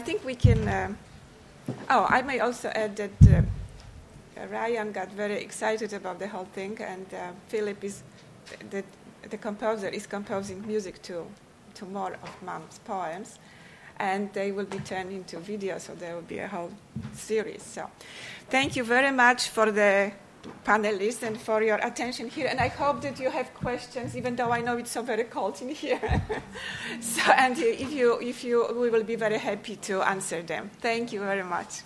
Think we can. Uh, oh, I may also add that uh, Ryan got very excited about the whole thing, and uh, Philip is the, the composer is composing music to to more of Mom's poems, and they will be turned into video, so there will be a whole series. So, thank you very much for the panelists and for your attention here. And I hope that you have questions, even though I know it's so very cold in here. so, and if you, if you, we will be very happy to answer them. Thank you very much.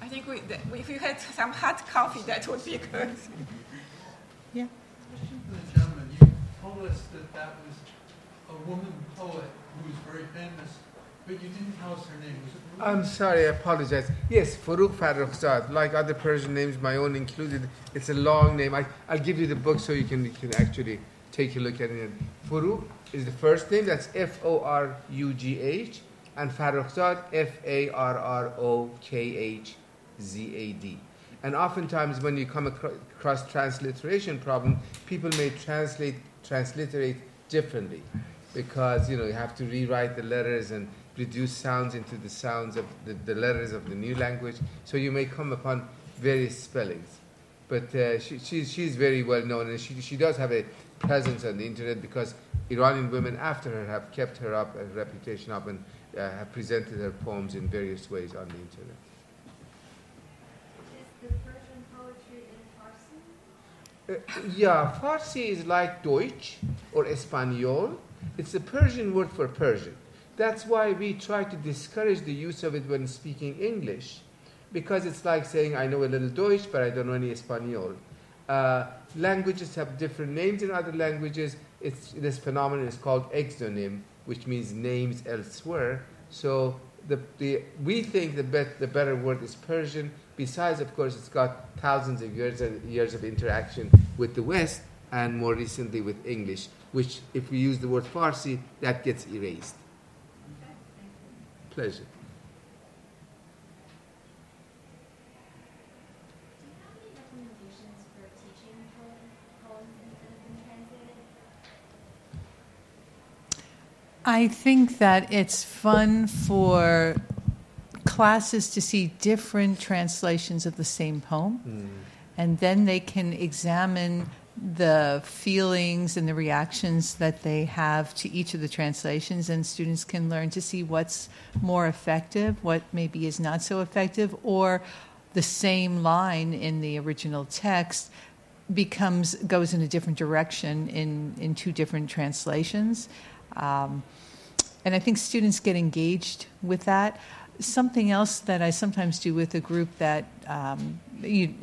I think we, if you had some hot coffee, that would be good. Yeah. Question for the gentleman. You told us that that was a woman poet who was very famous, but you didn't tell us her name. I'm sorry, I apologize. Yes, Forugh Farrokhzad, like other Persian names, my own included. It's a long name. I, I'll give you the book so you can, you can actually take a look at it. Forugh is the first name, that's F O R U G H, and Farrokhzad, F A R R O K H Z A D. And oftentimes, when you come across transliteration problem, people may translate transliterate differently because you know you have to rewrite the letters and reduce sounds into the sounds of the, the letters of the new language. So you may come upon various spellings. But uh, she, she's, she's very well known and she, she does have a presence on the internet because Iranian women after her have kept her up, her reputation up, and uh, have presented her poems in various ways on the internet. Is the Persian poetry in Farsi? Uh, yeah, Farsi is like Deutsch or Espanol it's a Persian word for Persian. That's why we try to discourage the use of it when speaking English, because it's like saying, I know a little Deutsch, but I don't know any Espanol. Uh, languages have different names in other languages. It's, this phenomenon is called exonym, which means names elsewhere. So the, the, we think the, bet, the better word is Persian. Besides, of course, it's got thousands of years, years of interaction with the West and more recently with English which if we use the word Farsi, that gets erased. Pleasure. I think that it's fun for classes to see different translations of the same poem, mm. and then they can examine the feelings and the reactions that they have to each of the translations, and students can learn to see what's more effective, what maybe is not so effective, or the same line in the original text becomes goes in a different direction in in two different translations. Um, and I think students get engaged with that. Something else that I sometimes do with a group that um, you,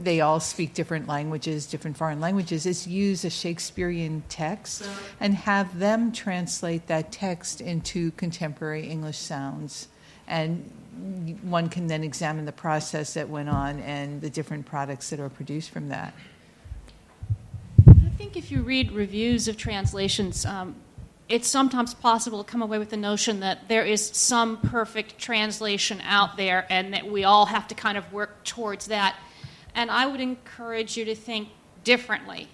they all speak different languages, different foreign languages, is use a Shakespearean text and have them translate that text into contemporary English sounds. And one can then examine the process that went on and the different products that are produced from that. I think if you read reviews of translations, um, it's sometimes possible to come away with the notion that there is some perfect translation out there and that we all have to kind of work towards that. And I would encourage you to think differently.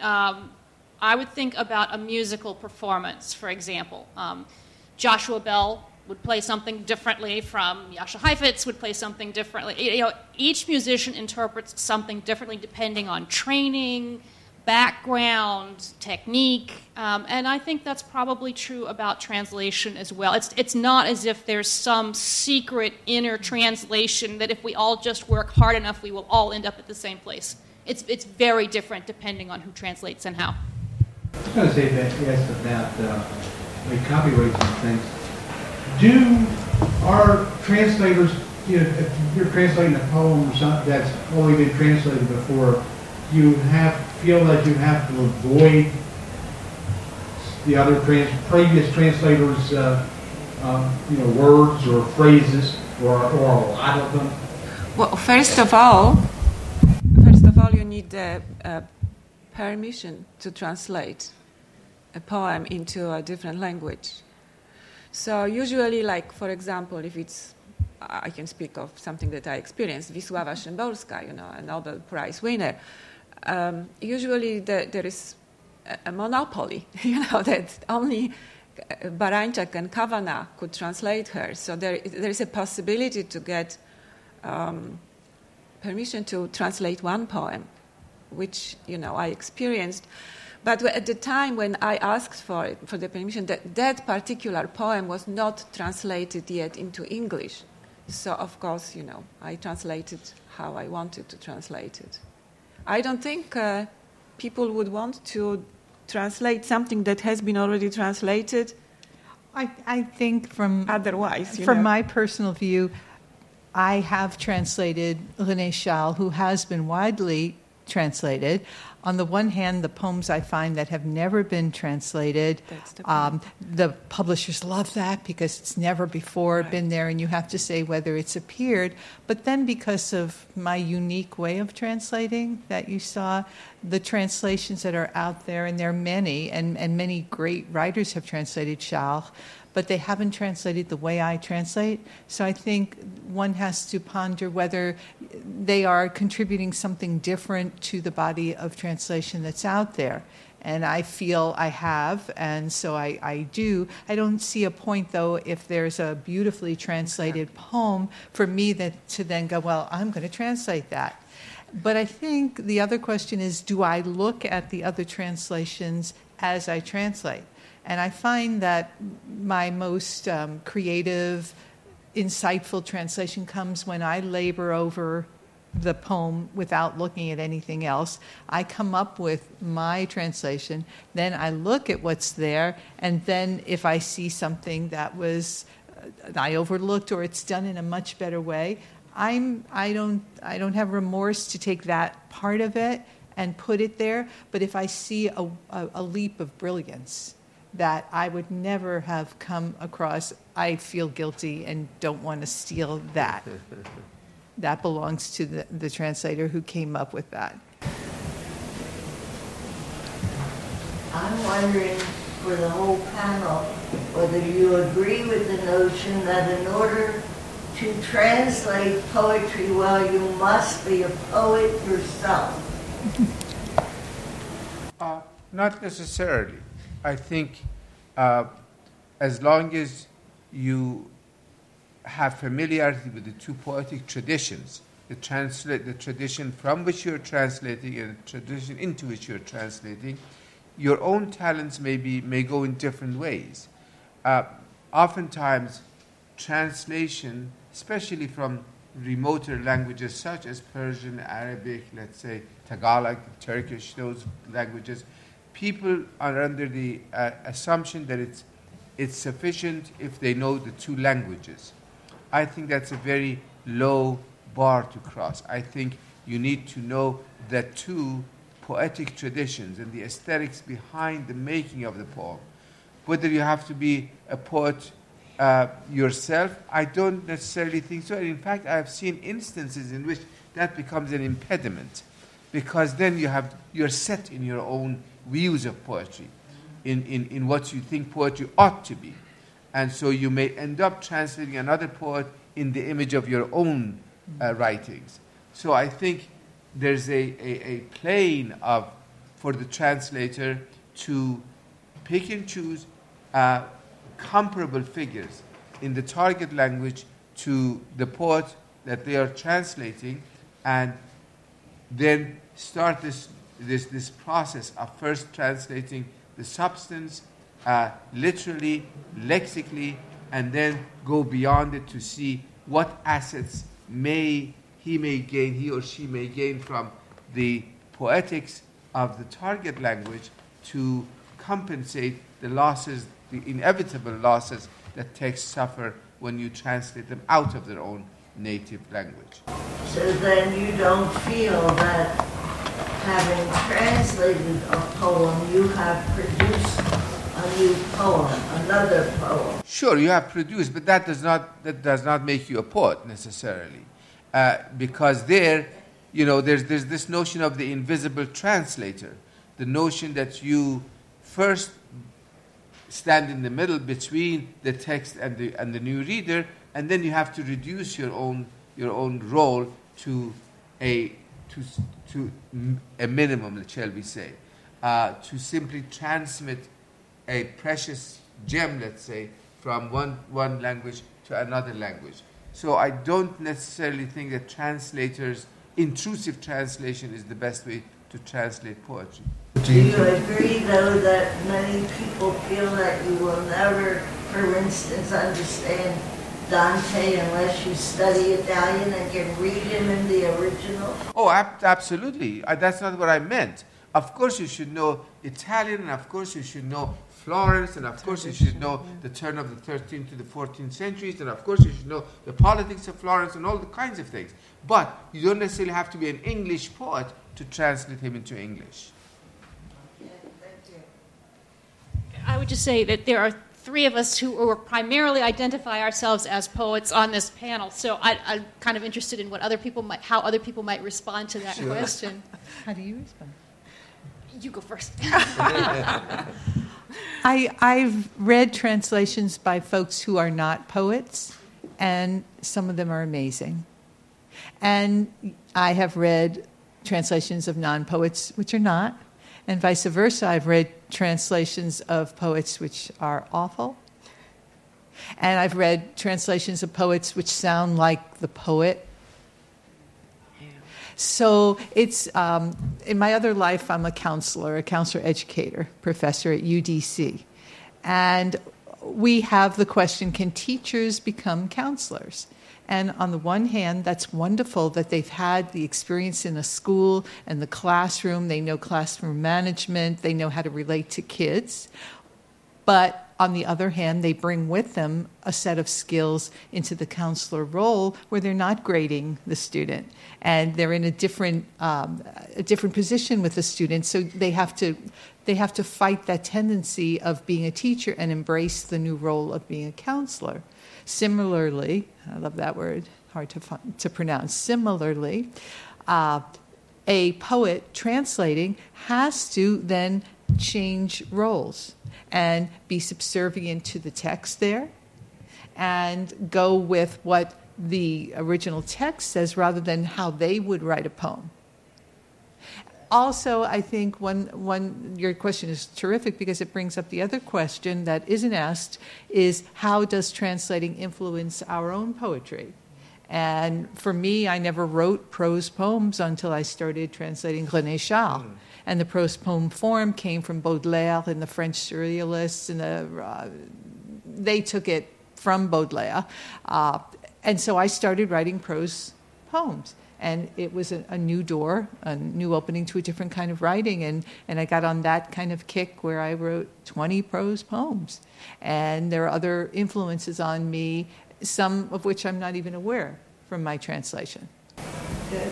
Um, I would think about a musical performance, for example. Um, Joshua Bell would play something differently from Jascha Heifetz would play something differently. You know, each musician interprets something differently depending on training, background, technique, um, and I think that's probably true about translation as well. It's, it's not as if there's some secret inner translation that if we all just work hard enough, we will all end up at the same place. It's, it's very different depending on who translates and how. I was going to say that, yes, about uh, like copyrights and things. Do our translators, you know, if you're translating a poem or something that's already been translated before, you have feel that you have to avoid the other trans, previous translators, uh, um, you know, words or phrases, or, or a lot of them? Well, first of all, first of all, you need a, a permission to translate a poem into a different language. So usually, like for example, if it's I can speak of something that I experienced, Wisława Szymborska, you know, a Nobel Prize winner um, usually the, there is a monopoly, you know, that only Barańczak and Cavanagh could translate her. So there, there is a possibility to get um, permission to translate one poem, which, you know, I experienced. But at the time when I asked for it, for the permission, that, that particular poem was not translated yet into English. So, of course, you know, I translated how I wanted to translate it. I don't think uh, people would want to translate something that has been already translated. I, I think from otherwise, from know. my personal view, I have translated René Char, who has been widely translated on the one hand, the poems I find that have never been translated, the, um, the, publishers love that because it's never before right. been there, and you have to say whether it's appeared. But then, because of my unique way of translating that you saw, the translations that are out there, and there are many, and, and many great writers have translated Char but they haven't translated the way I translate. So I think one has to ponder whether they are contributing something different to the body of translation that's out there. And I feel I have, and so I, I do. I don't see a point, though, if there's a beautifully translated poem for me that, to then go, well, I'm going to translate that. But I think the other question is do I look at the other translations as I translate? And I find that my most um, creative, insightful translation comes when I labor over the poem without looking at anything else. I come up with my translation, then I look at what's there, and then if I see something that was uh, I overlooked or it's done in a much better way, I'm I don't I don't have remorse to take that part of it and put it there. But if I see a, a, a leap of brilliance, that I would never have come across. I feel guilty and don't want to steal that. that belongs to the, the translator who came up with that. I'm wondering for the whole panel whether you agree with the notion that in order to translate poetry well, you must be a poet yourself. Uh, not necessarily. I think uh, as long as you have familiarity with the two poetic traditions, the, translate, the tradition from which you're translating and the tradition into which you're translating, your own talents may, be, may go in different ways. Uh, oftentimes, translation, especially from remoter languages such as Persian, Arabic, let's say Tagalog, Turkish, those languages, people are under the uh, assumption that it's, it's sufficient if they know the two languages. I think that's a very low bar to cross. I think you need to know the two poetic traditions and the aesthetics behind the making of the poem. Whether you have to be a poet uh, yourself, I don't necessarily think so. And in fact, I have seen instances in which that becomes an impediment because then you have, you're set in your own views of poetry, in, in, in what you think poetry ought to be. And so you may end up translating another poet in the image of your own uh, writings. So I think there's a, a, a plane of, for the translator to pick and choose uh, comparable figures in the target language to the poet that they are translating and then start this, this, this process of first translating the substance uh, literally, lexically, and then go beyond it to see what assets may he may gain, he or she may gain from the poetics of the target language to compensate the losses, the inevitable losses that texts suffer when you translate them out of their own native language. So then you don't feel that having translated a poem, you have produced a new poem, another poem. Sure, you have produced, but that does not that does not make you a poet necessarily, uh, because there, you know, there's there's this notion of the invisible translator, the notion that you first stand in the middle between the text and the and the new reader, and then you have to reduce your own your own role to a to to a minimum, shall we say, uh, to simply transmit a precious gem, let's say, from one, one language to another language. So I don't necessarily think that translators, intrusive translation is the best way to translate poetry. Do you agree, though, that many people feel that you will never, for instance, understand Dante unless you study Italian and can read him in the original? Oh, ab- absolutely. Uh, that's not what I meant. Of course, you should know Italian, and of course, you should know Florence, and of course you should know the turn of the 13th to the 14th centuries, and of course you should know the politics of Florence and all the kinds of things. But you don't necessarily have to be an English poet to translate him into English. I would just say that there are three of us who are primarily identify ourselves as poets on this panel. So I, am kind of interested in what other people might, how other people might respond to that sure. question. How do you respond? You go first. I, I've read translations by folks who are not poets, and some of them are amazing. And I have read translations of non poets which are not, and vice versa. I've read translations of poets which are awful. And I've read translations of poets which sound like the poet so it's um, in my other life, I'm a counselor, a counselor educator, professor at UDC. And we have the question can teachers become counselors? And on the one hand, that's wonderful that they've had the experience in a school and the classroom. They know classroom management, they know how to relate to kids. But on the other hand, they bring with them a set of skills into the counselor role where they're not grading the student and they're in a different, um, a different position with the student. So they have to they have to fight that tendency of being a teacher and embrace the new role of being a counselor. Similarly, I love that word, hard to, to pronounce. Similarly, uh, a poet translating has to then change roles and be subservient to the text there and go with what the original text says rather than how they would write a poem. Also, I think one, one, your question is terrific because it brings up the other question that isn't asked is how does translating influence our own poetry? And for me, I never wrote prose poems until I started translating René Char. Mm and the prose poem form came from Baudelaire and the French surrealists, and the, uh, they took it from Baudelaire. Uh, and so I started writing prose poems. And it was a, a, new door, a new opening to a different kind of writing. And, and I got on that kind of kick where I wrote 20 prose poems. And there are other influences on me some of which I'm not even aware from my translation. Good.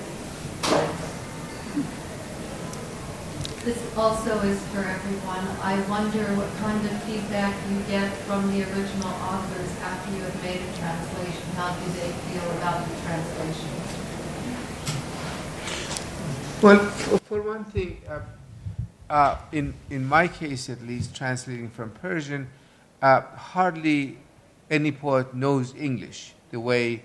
This also is for everyone. I wonder what kind of feedback you get from the original authors after you have made a translation. How do they feel about the translation? Well, for one thing, uh, uh, in, in my case at least, translating from Persian, uh, hardly any poet knows English the way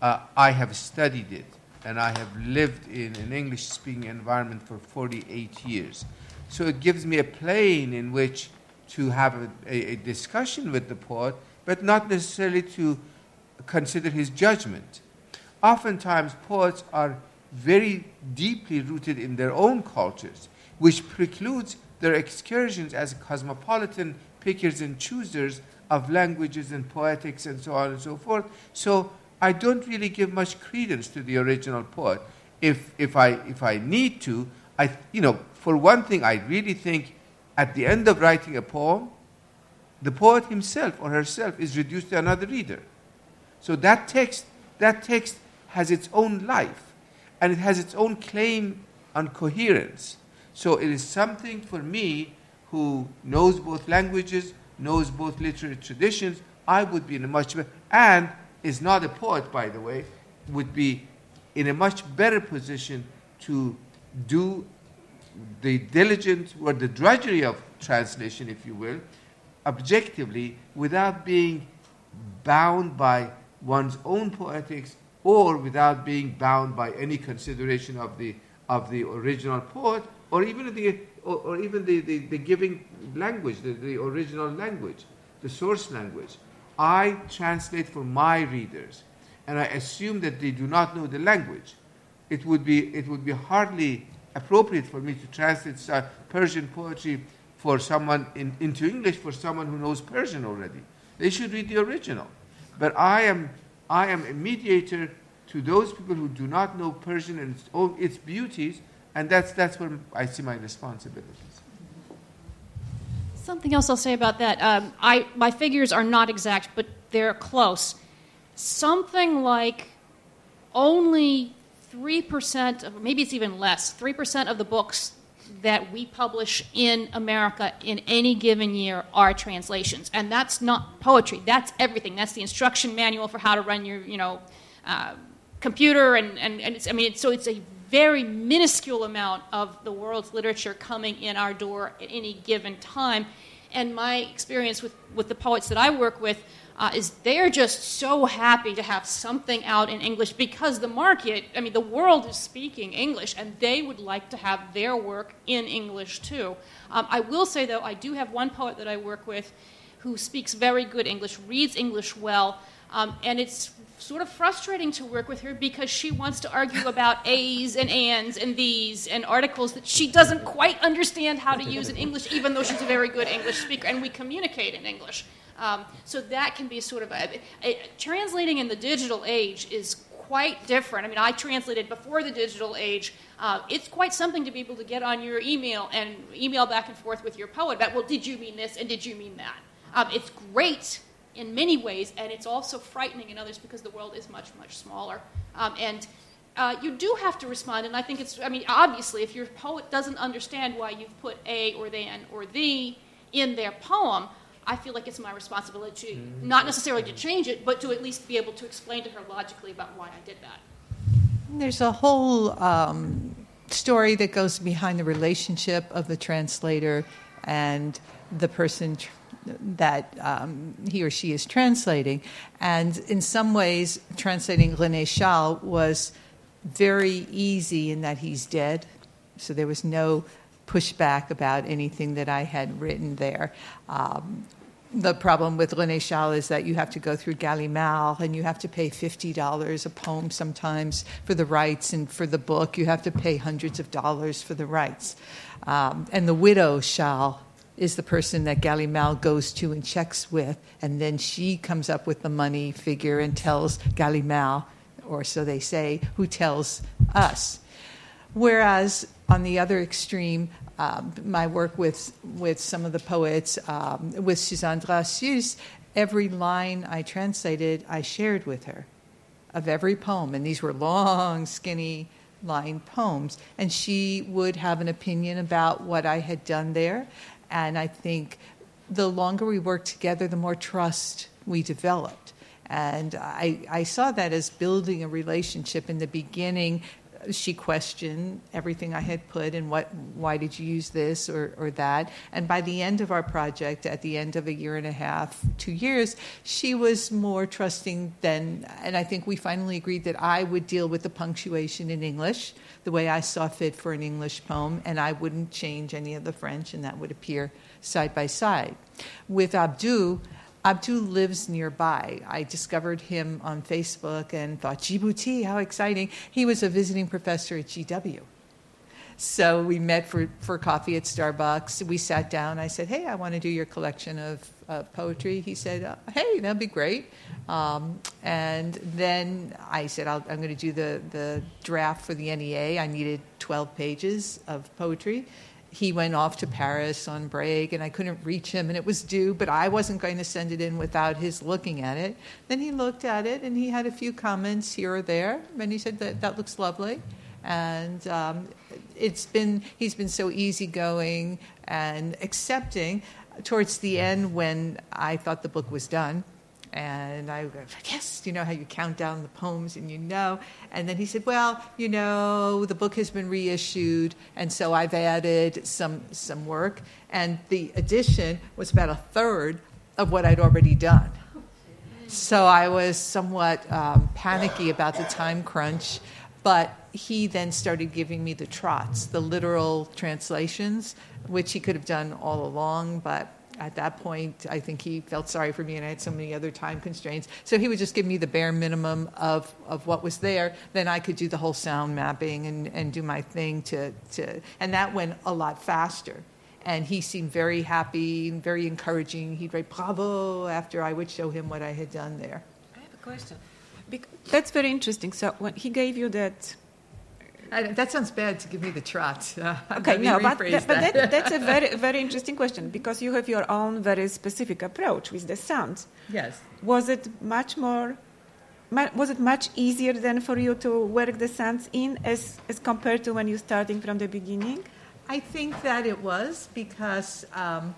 uh, I have studied it and I have lived in an English speaking environment for 48 years. So it gives me a plane in which to have a, a, a, discussion with the poet, but not necessarily to consider his judgment. Oftentimes, poets are very deeply rooted in their own cultures, which precludes their excursions as cosmopolitan pickers and choosers of languages and poetics and so on and so forth. So I don't really give much credence to the original poet. If, if, I, if I need to, I, you know, for one thing, I really think at the end of writing a poem, the poet himself or herself is reduced to another reader. So that text, that text has its own life and it has its own claim on coherence. So it is something for me who knows both languages, knows both literary traditions, I would be in a much better, and is not a poet, by the way, would be in a much better position to do the diligent or the drudgery of translation, if you will, objectively without being bound by one's own poetics or without being bound by any consideration of the, of the original poet or even the, or, or even the, the, the, giving language, the, the original language, the source language. I translate for my readers, and I assume that they do not know the language. It would be, it would be hardly appropriate for me to translate Persian poetry for someone in, into English for someone who knows Persian already. They should read the original. But I am, I am a mediator to those people who do not know Persian and its, its beauties, and that's, that's where I see my responsibilities. Something else I'll say about that. Um, I, my figures are not exact, but they're close. Something like only 3%, of, maybe it's even less, 3% of the books that we publish in America in any given year are translations. And that's not poetry, that's everything. That's the instruction manual for how to run your, you know, uh, computer. And, and, and it's, I mean, it's, so it's a very minuscule amount of the world's literature coming in our door at any given time. And my experience with, with the poets that I work with uh, is they're just so happy to have something out in English because the market, I mean, the world is speaking English, and they would like to have their work in English too. Um, I will say, though, I do have one poet that I work with who speaks very good English, reads English well, um, and it's sort of frustrating to work with her because she wants to argue about A's and ands and these and articles that she doesn't quite understand how to use in English, even though she's a very good English speaker, and we communicate in English. Um, so that can be sort of a, a, translating in the digital age is quite different. I mean, I translated before the digital age. Uh, it's quite something to be able to get on your email and email back and forth with your poet about, well, did you mean this and did you mean that? Um, it's great in many ways, and it's also frightening in others because the world is much, much smaller. Um, and uh, you do have to respond, and I think it's, I mean, obviously, if your poet doesn't understand why you've put a or then or the in their poem, I feel like it's my responsibility, to, not necessarily to change it, but to at least be able to explain to her logically about why I did that. There's a whole um, story that goes behind the relationship of the translator and the person tr- that um, he or she is translating. And in some ways, translating Rene Char was very easy in that he's dead. So there was no pushback about anything that I had written there. Um, the problem with René Char is that you have to go through Gallimard and you have to pay $50 a poem sometimes for the rights, and for the book, you have to pay hundreds of dollars for the rights. Um, and the widow Char is the person that Gallimard goes to and checks with, and then she comes up with the money figure and tells Gallimard, or so they say, who tells us. Whereas on the other extreme, um, my work with, with some of the poets, um, with Suzanne Dracius, every line I translated, I shared with her of every poem. And these were long, skinny line poems. And she would have an opinion about what I had done there. And I think the longer we worked together, the more trust we developed. And I, I saw that as building a relationship in the beginning she questioned everything I had put and what, why did you use this or, or that. And by the end of our project, at the end of a year and a half, two years, she was more trusting than, and I think we finally agreed that I would deal with the punctuation in English the way I saw fit for an English poem, and I wouldn't change any of the French, and that would appear side by side. With Abdou, Abdul lives nearby. I discovered him on Facebook and thought, Djibouti, how exciting. He was a visiting professor at GW. So we met for, for coffee at Starbucks. We sat down. I said, Hey, I want to do your collection of uh, poetry. He said, uh, Hey, that'd be great. Um, and then I said, i am going to do the, the draft for the NEA. I needed 12 pages of poetry he went off to Paris on break and I couldn't reach him and it was due, but I wasn't going to send it in without his looking at it. Then he looked at it and he had a few comments here or there and he said that that looks lovely. And um, it's been, he's been so easygoing and accepting. Towards the end, when I thought the book was done, and I go, yes, you know how you count down the poems and you know. And then he said, well, you know, the book has been reissued, and so I've added some, some work. And the addition was about a third of what I'd already done. So I was somewhat um, panicky about the time crunch, but he then started giving me the trots, the literal translations, which he could have done all along, but at that point, I think he felt sorry for me, and I had so many other time constraints. So he would just give me the bare minimum of, of what was there. Then I could do the whole sound mapping and, and do my thing to, to, and that went a lot faster. And he seemed very happy and very encouraging. He'd write bravo after I would show him what I had done there. I have a question. That's very interesting. So when he gave you that I, that sounds bad to give me the trot. Uh, okay, no, but, that, but that, that's a very, very interesting question because you have your own very specific approach with the sounds. Yes. Was it much more? Was it much easier then for you to work the sounds in as, as compared to when you're starting from the beginning? I think that it was because um,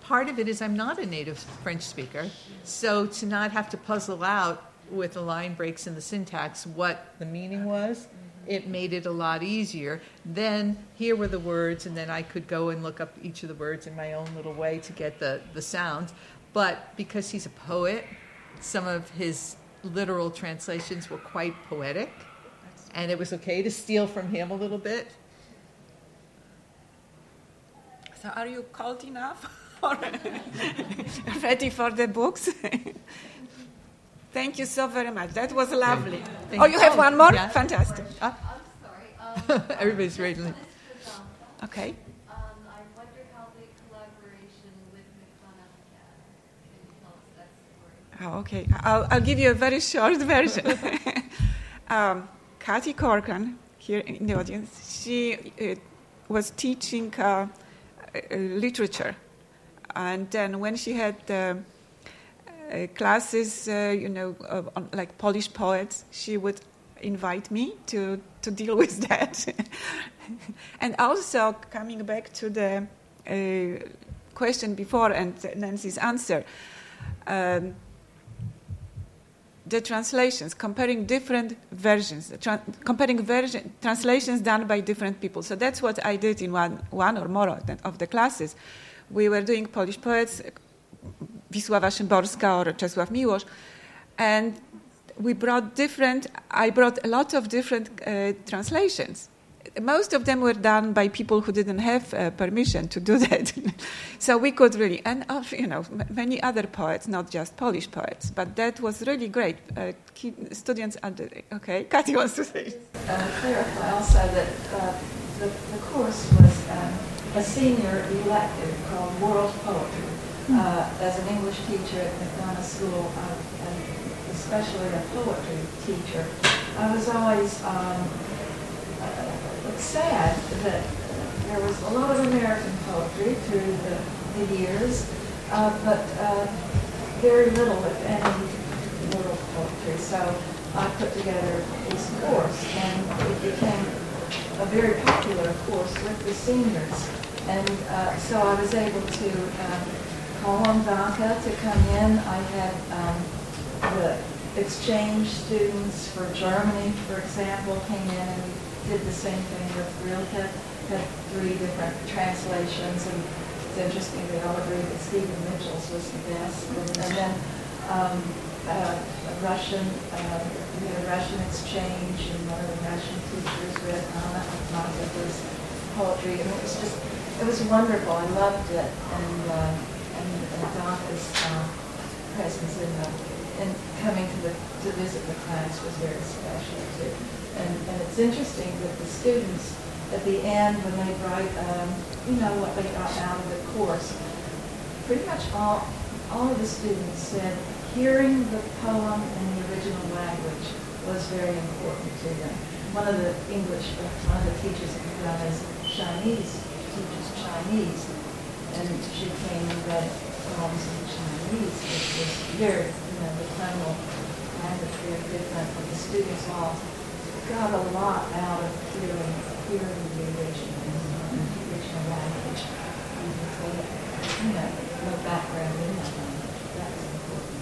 part of it is I'm not a native French speaker, so to not have to puzzle out with the line breaks in the syntax what the meaning was it made it a lot easier. Then here were the words, and then I could go and look up each of the words in my own little way to get the, the sounds. But because he's a poet, some of his literal translations were quite poetic, and it was okay to steal from him a little bit. So, are you cold enough? ready for the books? Thank you so very much. That was lovely. oh, you have one more? Yeah. Fantastic. I'm sorry. Um, Everybody's ready. Okay. Um, I wonder how the collaboration with can tell us that story. Oh, okay. I'll, I'll give you a very short version. um, Kathy Corcoran, here in the audience, she uh, was teaching uh, uh, literature. And then when she had uh, uh, classes, uh, you know, on, like Polish poets, she would invite me to, to deal with that. and also, coming back to the uh, question before and Nancy's answer, um, the translations, comparing different versions, tra- comparing version, translations done by different people. So that's what I did in one, one or more of the classes. We were doing Polish poets, Wisława Szymborska or Czesław Miłosz. And we brought different, I brought a lot of different uh, translations. Most of them were done by people who didn't have uh, permission to do that. so we could really, and uh, you know, many other poets, not just Polish poets. But that was really great. Uh, students under, okay, Kathy wants to say. Uh, clarify also that uh, the, the, course was a senior elective called World Poetry uh, as an English teacher at McDonough School, uh, and especially a poetry teacher, I was always um, uh, sad that there was a lot of American poetry through the, the years, uh, but uh, very little, if any, world poetry. So I put together this course, and it became a very popular course with the seniors. And uh, so I was able to call on Danke to come in. I had um, the exchange students for Germany, for example, came in and did the same thing with Rilke, had three different translations, and it's interesting, they all agreed that Stephen Mitchell's was the best. And, and then um, uh, a Russian, uh, we had a Russian exchange, and one of the Russian teachers read Anna Akhmatova's poetry, and it was just, it was wonderful. I loved it, and uh, and, and Danke's uh, presence in the and coming to the to visit the class was very special too. And and it's interesting that the students at the end when they write, um, you know, what they got out of the course, pretty much all all of the students said hearing the poem in the original language was very important to them. One of the English, one of the teachers at the is Chinese, teaches Chinese, and she came and read poems in Chinese, which was very, you know, the tonal language very different, but the students all got a lot out of hearing, hearing the original, the original language, even they, you know, no background in that language. That's important.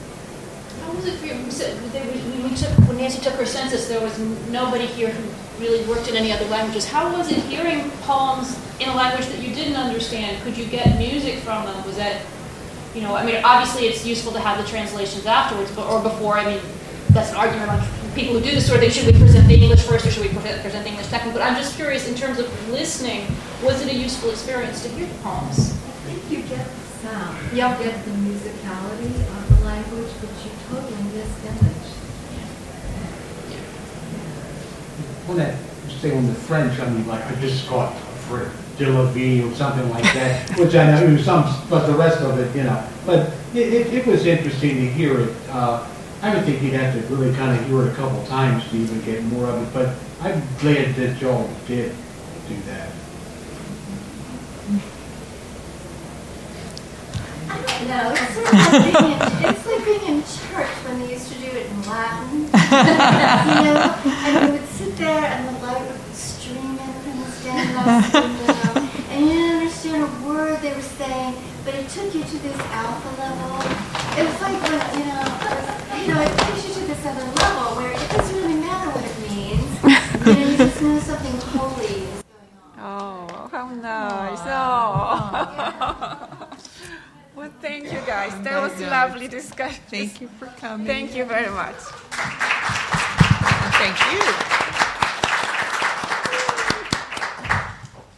How was it for you? So was, when, we took, when Nancy took her census, there was nobody here who really worked in any other languages. How was it hearing poems in a language that you didn't understand? Could you get music from them? Was that, you know, I mean, obviously it's useful to have the translations afterwards, but or before. I mean, that's an argument on people who do this sort of thing. Should we present the English first, or should we present, present the English second? But I'm just curious, in terms of listening, was it a useful experience to hear the poems? I think you get the sound, Yep. you get the musicality of the language, but you totally miss the image. On that, say on the French, I mean, like, I just got for de la vie or something like that, which I know some, but the rest of it, you know. But it, it, it was interesting to hear it. Uh, I would think you'd have to really kind of hear it a couple times to even get more of it, but I'm glad that y'all did do that. No, it's sort of like being in, it's like being in church when they used to do it in Latin. you know, and you would sit there and the light would stream in from the stained glass window, and you didn't understand a word they were saying, but it took you to this alpha level. It was like when you know, it you know, it takes you to this other level where it doesn't really matter what it means. You know, you just know something holy is going on. Oh, how nice. Oh. well, thank you guys. That was a lovely discussion. Thank you for coming. Thank you very much. Thank you.